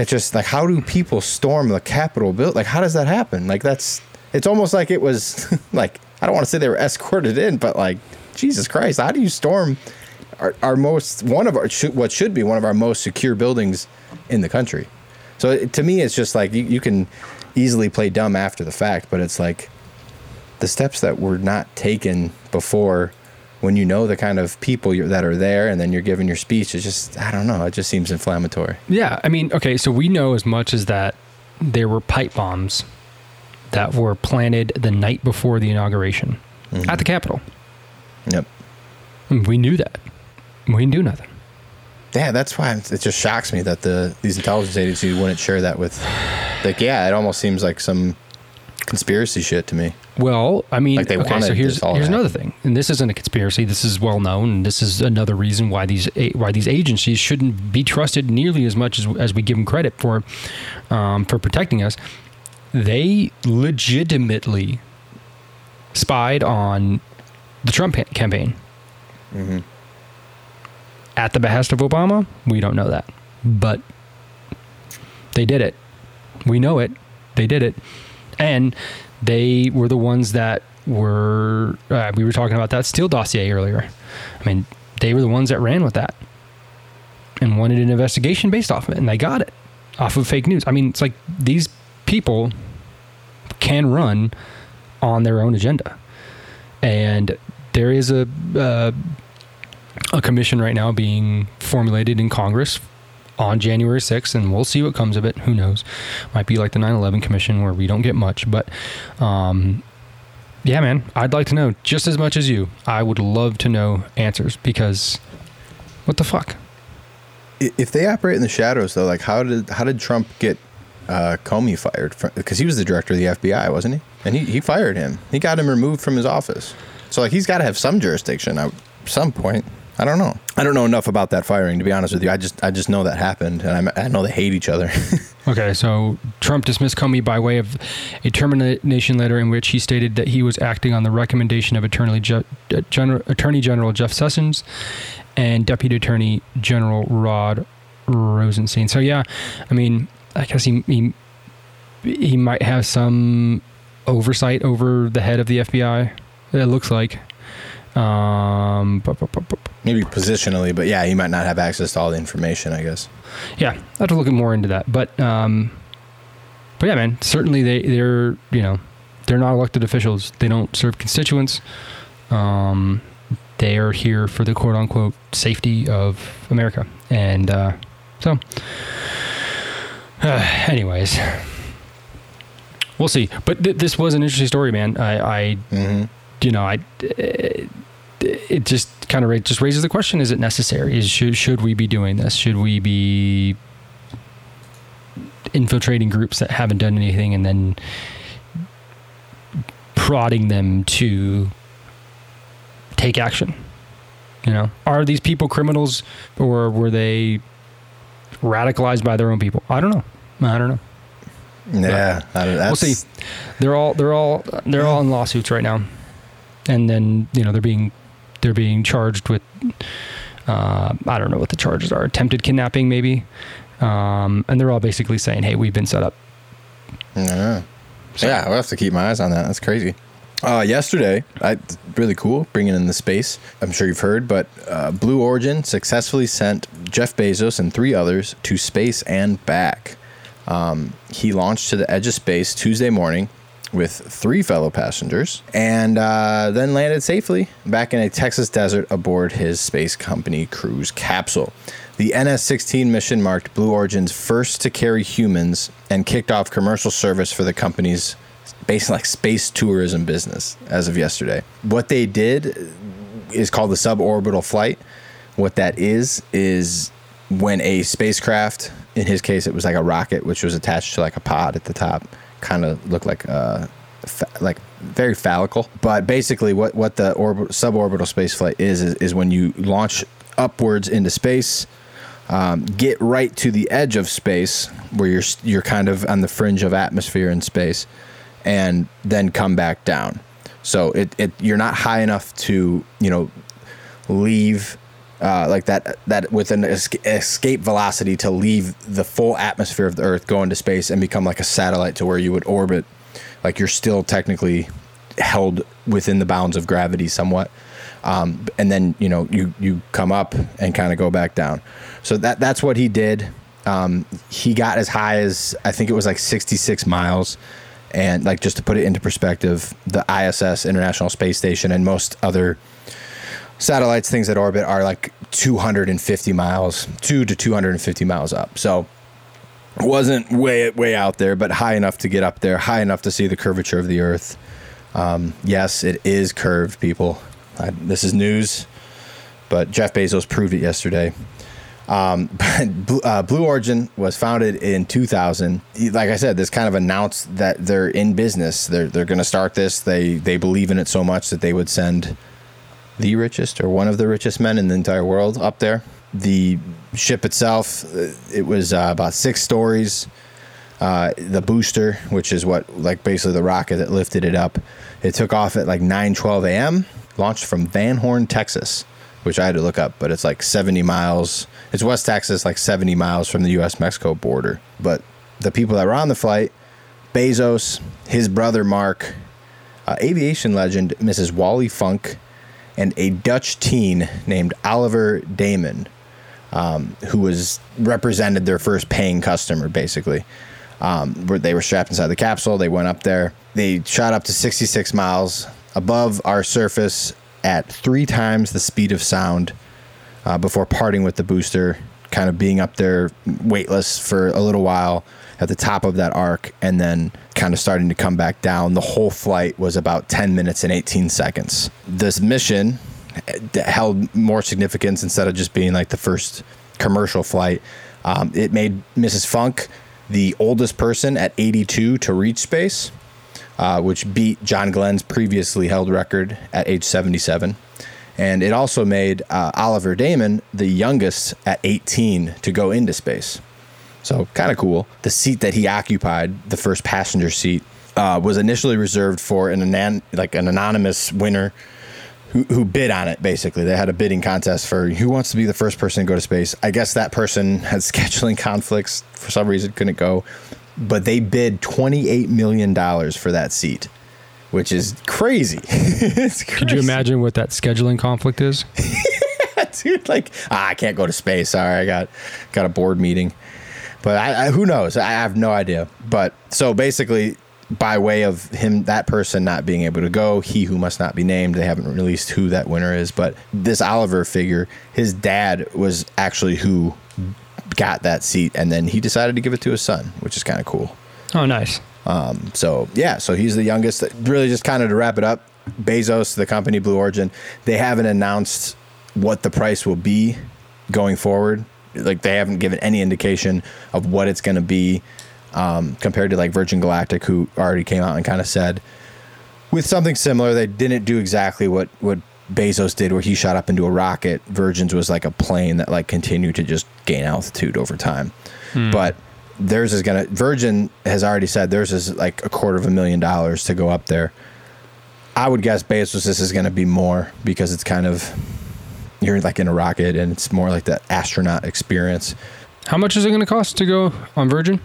it's just like how do people storm the Capitol building? Like how does that happen? Like that's it's almost like it was <laughs> like I don't want to say they were escorted in, but like Jesus Christ, how do you storm our, our most one of our what should be one of our most secure buildings in the country? So it, to me, it's just like you, you can easily play dumb after the fact, but it's like the steps that were not taken before when you know the kind of people that are there and then you're giving your speech it's just i don't know it just seems inflammatory. Yeah i mean okay so we know as much as that there were pipe bombs that were planted the night before the inauguration mm-hmm. at the capitol. Yep. We knew that. We didn't do nothing. Yeah that's why it just shocks me that the these intelligence agencies wouldn't share that with like yeah it almost seems like some conspiracy shit to me. Well, I mean, like okay, so here's here's another thing, and this isn't a conspiracy. This is well known, and this is another reason why these why these agencies shouldn't be trusted nearly as much as, as we give them credit for um, for protecting us. They legitimately spied on the Trump campaign mm-hmm. at the behest of Obama. We don't know that, but they did it. We know it. They did it and they were the ones that were uh, we were talking about that Steele dossier earlier. I mean, they were the ones that ran with that and wanted an investigation based off of it, and they got it off of fake news. I mean, it's like these people can run on their own agenda, and there is a uh, a commission right now being formulated in Congress on January 6th, and we'll see what comes of it. Who knows? Might be like the 9 11 Commission where we don't get much. But um, yeah, man, I'd like to know just as much as you. I would love to know answers because what the fuck? If they operate in the shadows, though, like how did how did Trump get uh, Comey fired? Because he was the director of the FBI, wasn't he? And he, he fired him. He got him removed from his office. So like he's got to have some jurisdiction at some point. I don't know. I don't know enough about that firing to be honest with you. I just I just know that happened, and I, I know they hate each other. <laughs> okay, so Trump dismissed Comey by way of a termination letter in which he stated that he was acting on the recommendation of Attorney, Je- General, Attorney General Jeff Sessions and Deputy Attorney General Rod Rosenstein. So yeah, I mean, I guess he he, he might have some oversight over the head of the FBI. It looks like. Um, maybe positionally, but yeah, he might not have access to all the information. I guess. Yeah, I have to look more into that, but um, but yeah, man, certainly they they're you know they're not elected officials. They don't serve constituents. Um, they are here for the quote unquote safety of America, and uh, so. Uh, <sighs> anyways, we'll see. But th- this was an interesting story, man. I, I mm-hmm. you know, I. Uh, it just kind of just raises the question: Is it necessary? Is should should we be doing this? Should we be infiltrating groups that haven't done anything and then prodding them to take action? You know, are these people criminals or were they radicalized by their own people? I don't know. I don't know. Yeah, I don't- we'll see. They're all they're all they're all in lawsuits right now, and then you know they're being they're being charged with uh, I don't know what the charges are attempted kidnapping maybe, um, and they're all basically saying hey we've been set up. Yeah. Yeah, we'll have to keep my eyes on that. That's crazy. Uh, yesterday, I, really cool, bringing in the space. I'm sure you've heard, but uh, Blue Origin successfully sent Jeff Bezos and three others to space and back. Um, he launched to the edge of space Tuesday morning with three fellow passengers and uh, then landed safely back in a Texas desert aboard his space company cruise capsule. The NS 16 mission marked Blue Origin's first to carry humans and kicked off commercial service for the company's basically like space tourism business as of yesterday. What they did is called the suborbital flight. What that is is when a spacecraft, in his case, it was like a rocket, which was attached to like a pod at the top, kind of look like uh, fa- like very phallical. But basically, what what the orb- suborbital space flight is, is is when you launch upwards into space. Um, get right to the edge of space where you're you're kind of on the fringe of atmosphere in space, and then come back down. So it, it you're not high enough to you know leave uh, like that that with an escape velocity to leave the full atmosphere of the Earth, go into space, and become like a satellite to where you would orbit. Like you're still technically held within the bounds of gravity somewhat. Um, and then you know you you come up and kind of go back down. So that that's what he did. Um, he got as high as I think it was like 66 miles, and like just to put it into perspective, the ISS International Space Station and most other satellites, things that orbit, are like 250 miles, two to 250 miles up. So wasn't way way out there, but high enough to get up there, high enough to see the curvature of the Earth. Um, yes, it is curved, people. I, this is news, but Jeff Bezos proved it yesterday. Um, <laughs> but Blue, uh, Blue Origin was founded in 2000. Like I said, this kind of announced that they're in business. They're they're going to start this. They they believe in it so much that they would send the richest or one of the richest men in the entire world up there. The ship itself, uh, it was uh, about six stories. Uh, the booster, which is what like basically the rocket that lifted it up, it took off at like 9:12 a.m. Launched from Van Horn, Texas, which I had to look up, but it's like 70 miles. It's West Texas, like 70 miles from the U.S. Mexico border. But the people that were on the flight, Bezos, his brother Mark, uh, aviation legend Mrs. Wally Funk, and a Dutch teen named Oliver Daemen, um, who was represented their first paying customer, basically. Um, where they were strapped inside the capsule. They went up there. They shot up to 66 miles above our surface at three times the speed of sound uh, before parting with the booster, kind of being up there weightless for a little while at the top of that arc, and then kind of starting to come back down. The whole flight was about 10 minutes and 18 seconds. This mission eh, held more significance instead of just being like the first commercial flight. Um, it made Mrs. Funk the oldest person at 82 to reach space, uh, which beat John Glenn's previously held record at age 77. And it also made uh, Oliver Daemen the youngest at 18 to go into space. So kind of cool. The seat that he occupied, the first passenger seat, uh, was initially reserved for an anon- like an anonymous winner who, who bid on it. Basically, they had a bidding contest for who wants to be the first person to go to space. I guess that person had <laughs> scheduling conflicts for some reason, couldn't go, but they bid twenty eight million dollars for that seat, which is crazy. <laughs> crazy. Could you imagine what that scheduling conflict is? <laughs> dude. Like, ah, I can't go to space. Sorry, I got got a board meeting. But I, I, who knows? I have no idea. But so basically, by way of him, that person not being able to go, he who must not be named. They haven't released who that winner is, but this Oliver figure, his dad was actually who got that seat, and then he decided to give it to his son, which is kind of cool. Oh, nice. Um, so yeah, so he's the youngest. Really, just kind of to wrap it up, Bezos, the company Blue Origin, they haven't announced what the price will be going forward. Like they haven't given any indication of what it's going to be um, compared to like Virgin Galactic, who already came out and kind of said with something similar. They didn't do exactly what what Bezos did, where he shot up into a rocket. Virgin's was like a plane that like continued to just gain altitude over time, but theirs is gonna. Virgin has already said theirs is like a quarter of a million dollars to go up there. I would guess Bezos this is gonna be more because it's kind of you're like in a rocket and it's more like the astronaut experience. How much is it going to cost to go on Virgin?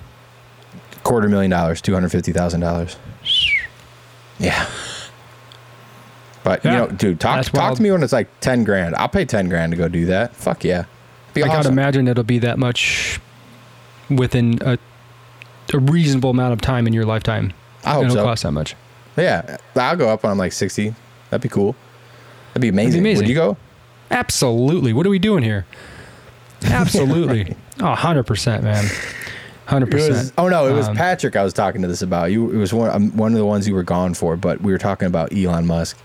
Quarter million dollars, two hundred fifty thousand dollars. Yeah. But Yeah, you know, dude, talk that's talk wild. to me when it's like ten grand. I'll pay ten grand to go do that. Fuck yeah. Be I awesome. imagine it'll be that much within a, a reasonable amount of time in your lifetime. I hope it'll so. cost that much. Yeah, I'll go up when I'm like 60. That'd be cool. That'd be amazing. amazing. Would you go? Absolutely. What are we doing here? Absolutely. <laughs> Oh, 100%, man. 100%. Was, oh no, it was Um, Patrick I was talking to this about. You, it was one um, one of the ones you were gone for, but we were talking about Elon Musk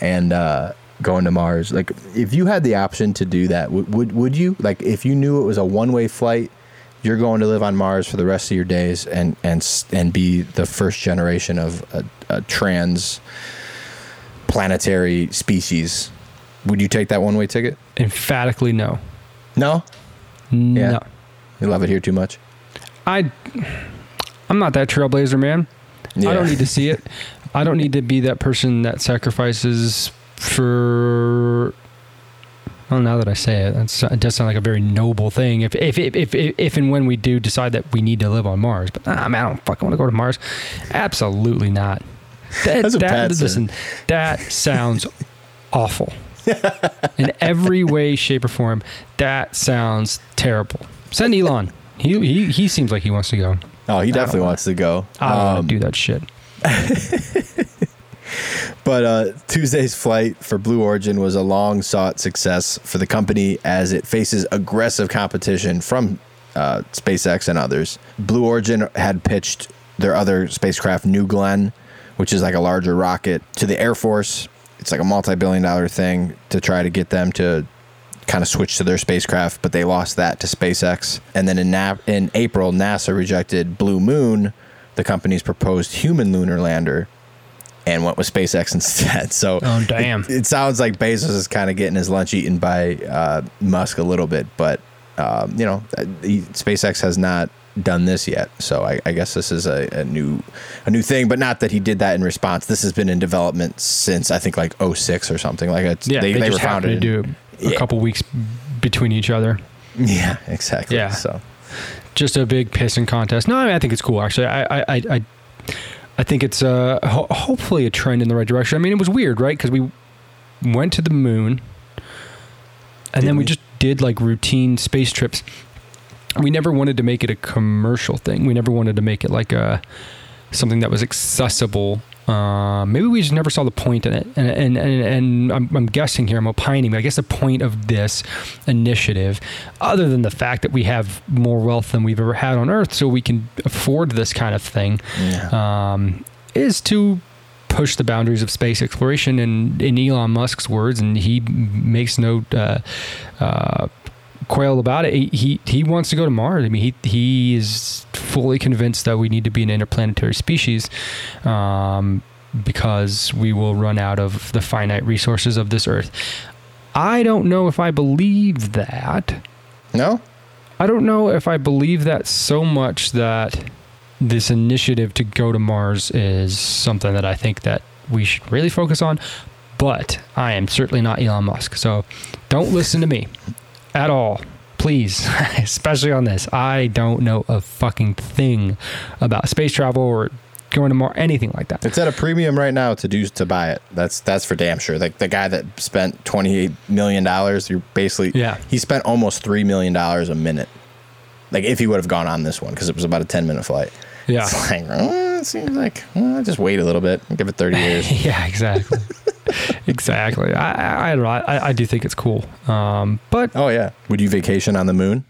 and uh, going to Mars. Like, if you had the option to do that, would would, would you? Like, if you knew it was a one way flight, you're going to live on Mars for the rest of your days and and and be the first generation of a, a trans planetary species. Would you take that one way ticket? Emphatically no. No, No. Yeah. you love it here too much. I I'm not that trailblazer, man. Yeah. I don't need to see it. <laughs> I don't need to be that person that sacrifices for. Well, now that I say it, that's, it does sound like a very noble thing. If if, if if if and when we do decide that we need to live on Mars, but nah, man, I don't fucking want to go to Mars. Absolutely not. That, that listen, that sounds <laughs> awful. <laughs> In every way, shape, or form, that sounds terrible. Send Elon. He he he seems like he wants to go. Oh, he definitely wants to go. I don't Um, want to do that shit. <laughs> But uh, Tuesday's flight for Blue Origin was a long sought success for the company as it faces aggressive competition from uh, SpaceX and others. Blue Origin had pitched their other spacecraft, New Glenn, which is like a larger rocket, to the Air Force. It's like a multi billion dollar thing to try to get them to kind of switch to their spacecraft, but they lost that to SpaceX. And then in, Na- in April, NASA rejected Blue Moon, the company's proposed human lunar lander, and went with SpaceX <laughs> instead. So Oh, damn. It, it sounds like Bezos is kind of getting his lunch eaten by uh, Musk a little bit, but um, you know, uh, he, SpaceX has not done this yet. So I, I guess this is a, a new a new thing, but not that he did that in response. This has been in development since I think like 06 or something. Like it's, Yeah, they, they, they, were just happened founded. to do a Yeah. couple weeks between each other. Yeah, exactly. Yeah. So Just a big pissing contest. No, I, mean, I think it's cool. Actually, I I I I, I think it's uh ho- hopefully a trend in the right direction. I mean, it was weird, right? Because we went to the moon, and Did then we we? just did like routine space trips. We never wanted to make it a commercial thing. We never wanted to make it like a something that was accessible. Uh, maybe we just never saw the point in it. And and and, and I'm, I'm guessing here, I'm opining. But I guess the point of this initiative, other than the fact that we have more wealth than we've ever had on Earth, so we can afford this kind of thing, yeah. um, is to push the boundaries of space exploration. And in Elon Musk's words, and he makes no uh, uh, quail about it. He, he he wants to go to Mars. I mean, he he is fully convinced that we need to be an interplanetary species. Um, because we will run out of the finite resources of this earth. I don't know if I believe that. no. I don't know if I believe that so much that this initiative to go to Mars is something that I think that we should really focus on. But I am certainly not Elon Musk. So don't listen to me at all. Please, <laughs> especially on this. I don't know a fucking thing about space travel or going to Mars, anything like that. It's at a premium right now to do to buy it. That's that's for damn sure. Like the guy that spent twenty eight million dollars, you're basically Yeah. He spent almost three million dollars a minute. Like if he would have gone on this one because it was about a ten minute flight. Yeah. It's like oh, it seems like oh, just wait a little bit. Give it thirty <laughs> years. yeah, exactly. <laughs> exactly. I, I, I don't. I, I do think it's cool. Um, but oh yeah. Would you vacation on the moon?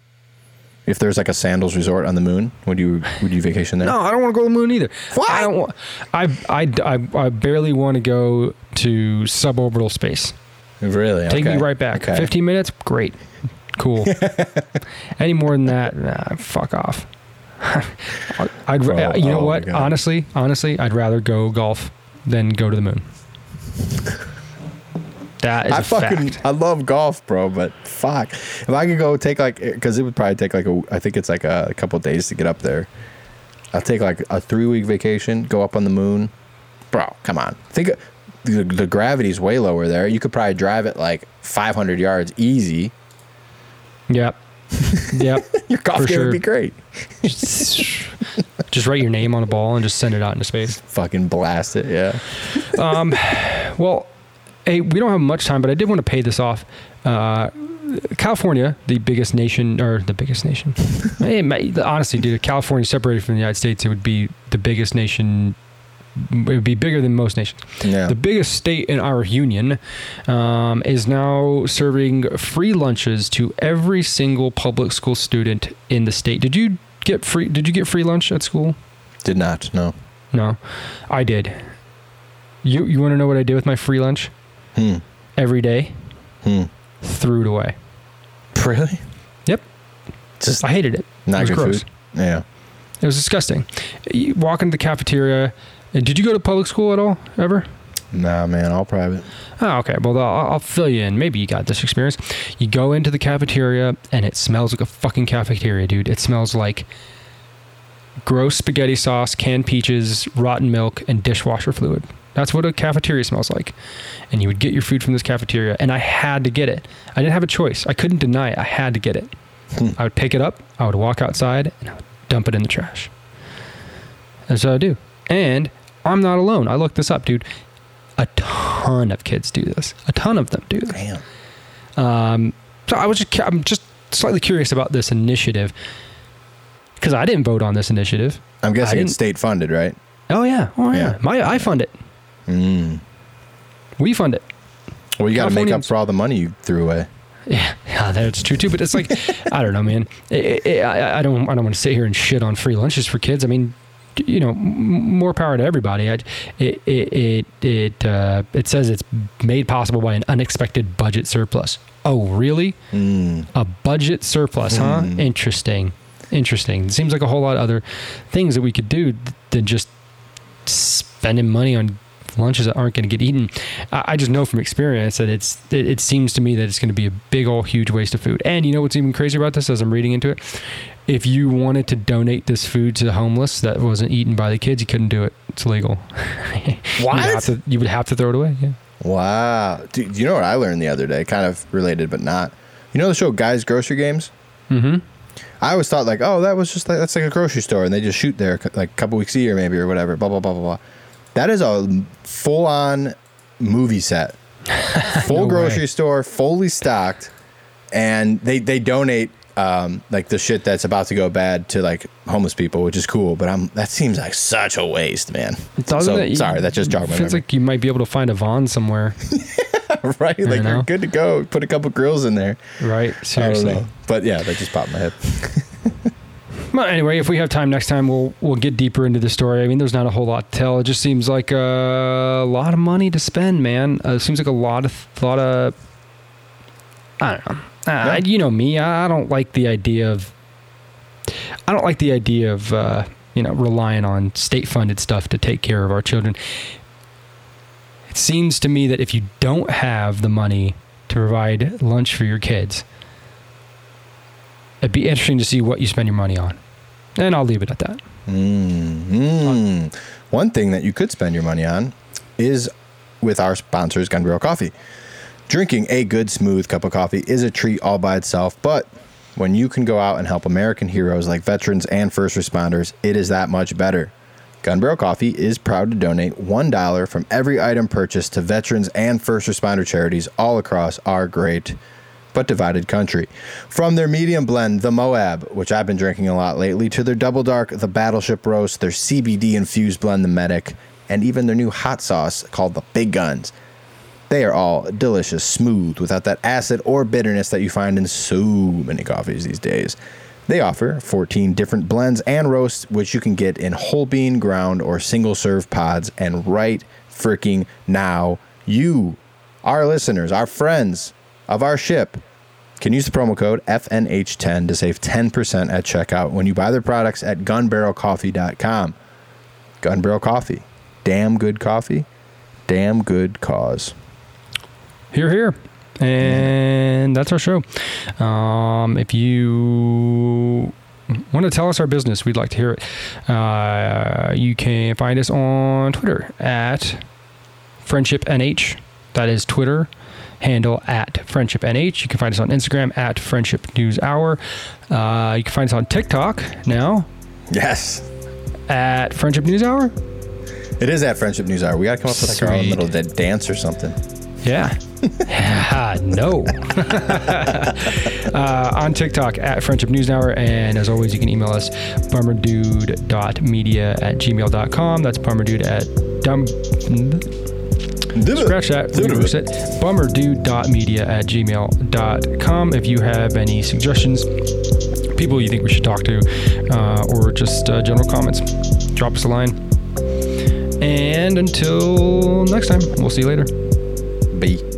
If there's like a sandals resort on the moon, would you would you vacation there? No, I don't want to go to the moon either. What? I don't want. I, I, I, I barely want to go to suborbital space. Really? Take me right back. Okay. 15 minutes, great, cool. <laughs> Any more than that, nah, fuck off. <laughs> I'd, Oh, you know oh what? Honestly, honestly, I'd rather go golf than go to the moon. That is I a fucking fact. I love golf, bro. But fuck, if I could go take like, eh, because it would probably take like a, I think it's like a, couple days to get up there. I'll take like a three week vacation, go up on the moon, bro. Come on, think the, the gravity's way lower there. You could probably drive it like 500 yards easy. Yep. <laughs> Yep. Your golf game sure. would be great. just, <laughs> just write your name on a ball and just send it out into space. Fucking blast it, yeah. <laughs> Well, hey, we don't have much time, but I did want to pay this off. Uh, California, the biggest nation, or the biggest nation. hey, honestly, dude, if California separated from the United States, it would be the biggest nation. It would be bigger than most nations. Yeah. The biggest state in our union um, is now serving free lunches to every single public school student in the state. Did you get free? Did you get free lunch at school? Did not, no. No, I did. You you want to know what I did with my free lunch? Hmm. Every day, Hmm. threw it away. Really? Yep, Just I hated it. it not was good gross. food. Yeah. It was disgusting. You walk into the cafeteria. And did you go to public school at all ever? Nah, man, all private. Oh, okay. Well, I'll, I'll fill you in. Maybe you got this experience. You go into the cafeteria and it smells like a fucking cafeteria, dude. It smells like gross spaghetti sauce, canned peaches, rotten milk, and dishwasher fluid. That's what a cafeteria smells like. And you would get your food from this cafeteria, and I had to get it. I didn't have a choice. I couldn't deny it. I had to get it. Hmm. I would pick it up, I would walk outside, and I would dump it in the trash. That's what I do. And I'm not alone. I looked this up, dude. A ton of kids do this. A ton of them do this. Damn. Um, so I was just, I'm just slightly curious about this initiative because I didn't vote on this initiative. I'm guessing it's state funded, right? Oh yeah, oh yeah. Yeah. My I fund it. Mm. We fund it. Well, you got to make up for all the money you threw away. Yeah, yeah, that's true too. But it's like, <laughs> I don't know, man. It, it, I, I don't, I don't want to sit here and shit on free lunches for kids. I mean, you know, more power to everybody. I, it, it, it, it, uh, it says it's made possible by an unexpected budget surplus. Oh, really? Mm. A budget surplus, huh? Hmm. Interesting. Interesting. It seems like a whole lot of other things that we could do than just spending money on lunches that aren't going to get eaten. I, just know from experience that it's it, it seems to me that it's going to be a big old huge waste of food. And you know what's even crazier about this as I'm reading into it? If you wanted to donate this food to the homeless that wasn't eaten by the kids, you couldn't do it. It's illegal. <laughs> You would have to, you would have to throw it away. Yeah. Wow. Dude, you know what I learned the other day? Kind of related, but not. You know the show Guys Grocery Games? Mm-hmm. I always thought like, oh, that was just like that's like a grocery store, and they just shoot there like a couple weeks a year, maybe or whatever. Blah blah blah blah blah. That is a full on movie set, <laughs> full No way. grocery store, fully stocked, and they they donate um, like the shit that's about to go bad to like homeless people, which is cool. But I'm that seems like such a waste, man. Doesn't So, it? sorry, that just jogged my Feels memory. like you might be able to find a Vaughn somewhere, <laughs> right? Like know. you're good to go. Put a couple grills in there. right? Seriously. But yeah, that just popped my head. <laughs> Well, anyway, if we have time next time, we'll we'll get deeper into the story. I mean, there's not a whole lot to tell. It just seems like a lot of money to spend, man. Uh, it seems like a lot of lot of. I don't know. Uh, You know me. I I don't like the idea of. I don't like the idea of uh, you know relying on state funded stuff to take care of our children. It seems to me that if you don't have the money to provide lunch for your kids, it'd be interesting to see what you spend your money on. And I'll leave it at that. Mm, mm. One thing that you could spend your money on is with our sponsors, Gun Barrel Coffee. Drinking a good, smooth cup of coffee is a treat all by itself, but when you can go out and help American heroes like veterans and first responders, it is that much better. Gun Barrel Coffee is proud to donate $1 from every item purchased to veterans and first responder charities all across our great but divided country. From their medium blend, the Moab, which I've been drinking a lot lately, to their double dark, the Battleship Roast, their CBD infused blend, the Medic, and even their new hot sauce called the Big Guns. They are all delicious, smooth, without that acid or bitterness that you find in so many coffees these days. They offer 14 different blends and roasts, which you can get in whole bean, ground, or single serve pods. And right freaking now, you, our listeners, our friends of our ship, can use the promo code FNH10 to save 10% at checkout when you buy their products at gunbarrelcoffee.com. Gun Barrel Coffee. Damn good coffee. Damn good cause. Here, here. And that's our show. Um, if you want to tell us our business, we'd like to hear it. Uh, you can find us on Twitter at Friendship NH. That is Twitter handle at Friendship NH. You can find us on Instagram at Friendship News Hour. Uh, you can find us on TikTok now Yes. at Friendship News Hour. It is at Friendship News Hour. We got to come up with like our own little da- dance or something. Yeah. <laughs> Ah, no. <laughs> uh, on TikTok at Friendship News Hour. And as always, you can email us bummerdude.media at gmail.com. That's bummerdude at dumb. Scratch that. Reverse it. Bummerdude.media at gmail.com. If you have any suggestions, people you think we should talk to, uh, or just uh, general comments, drop us a line. And until next time, we'll see you later. B.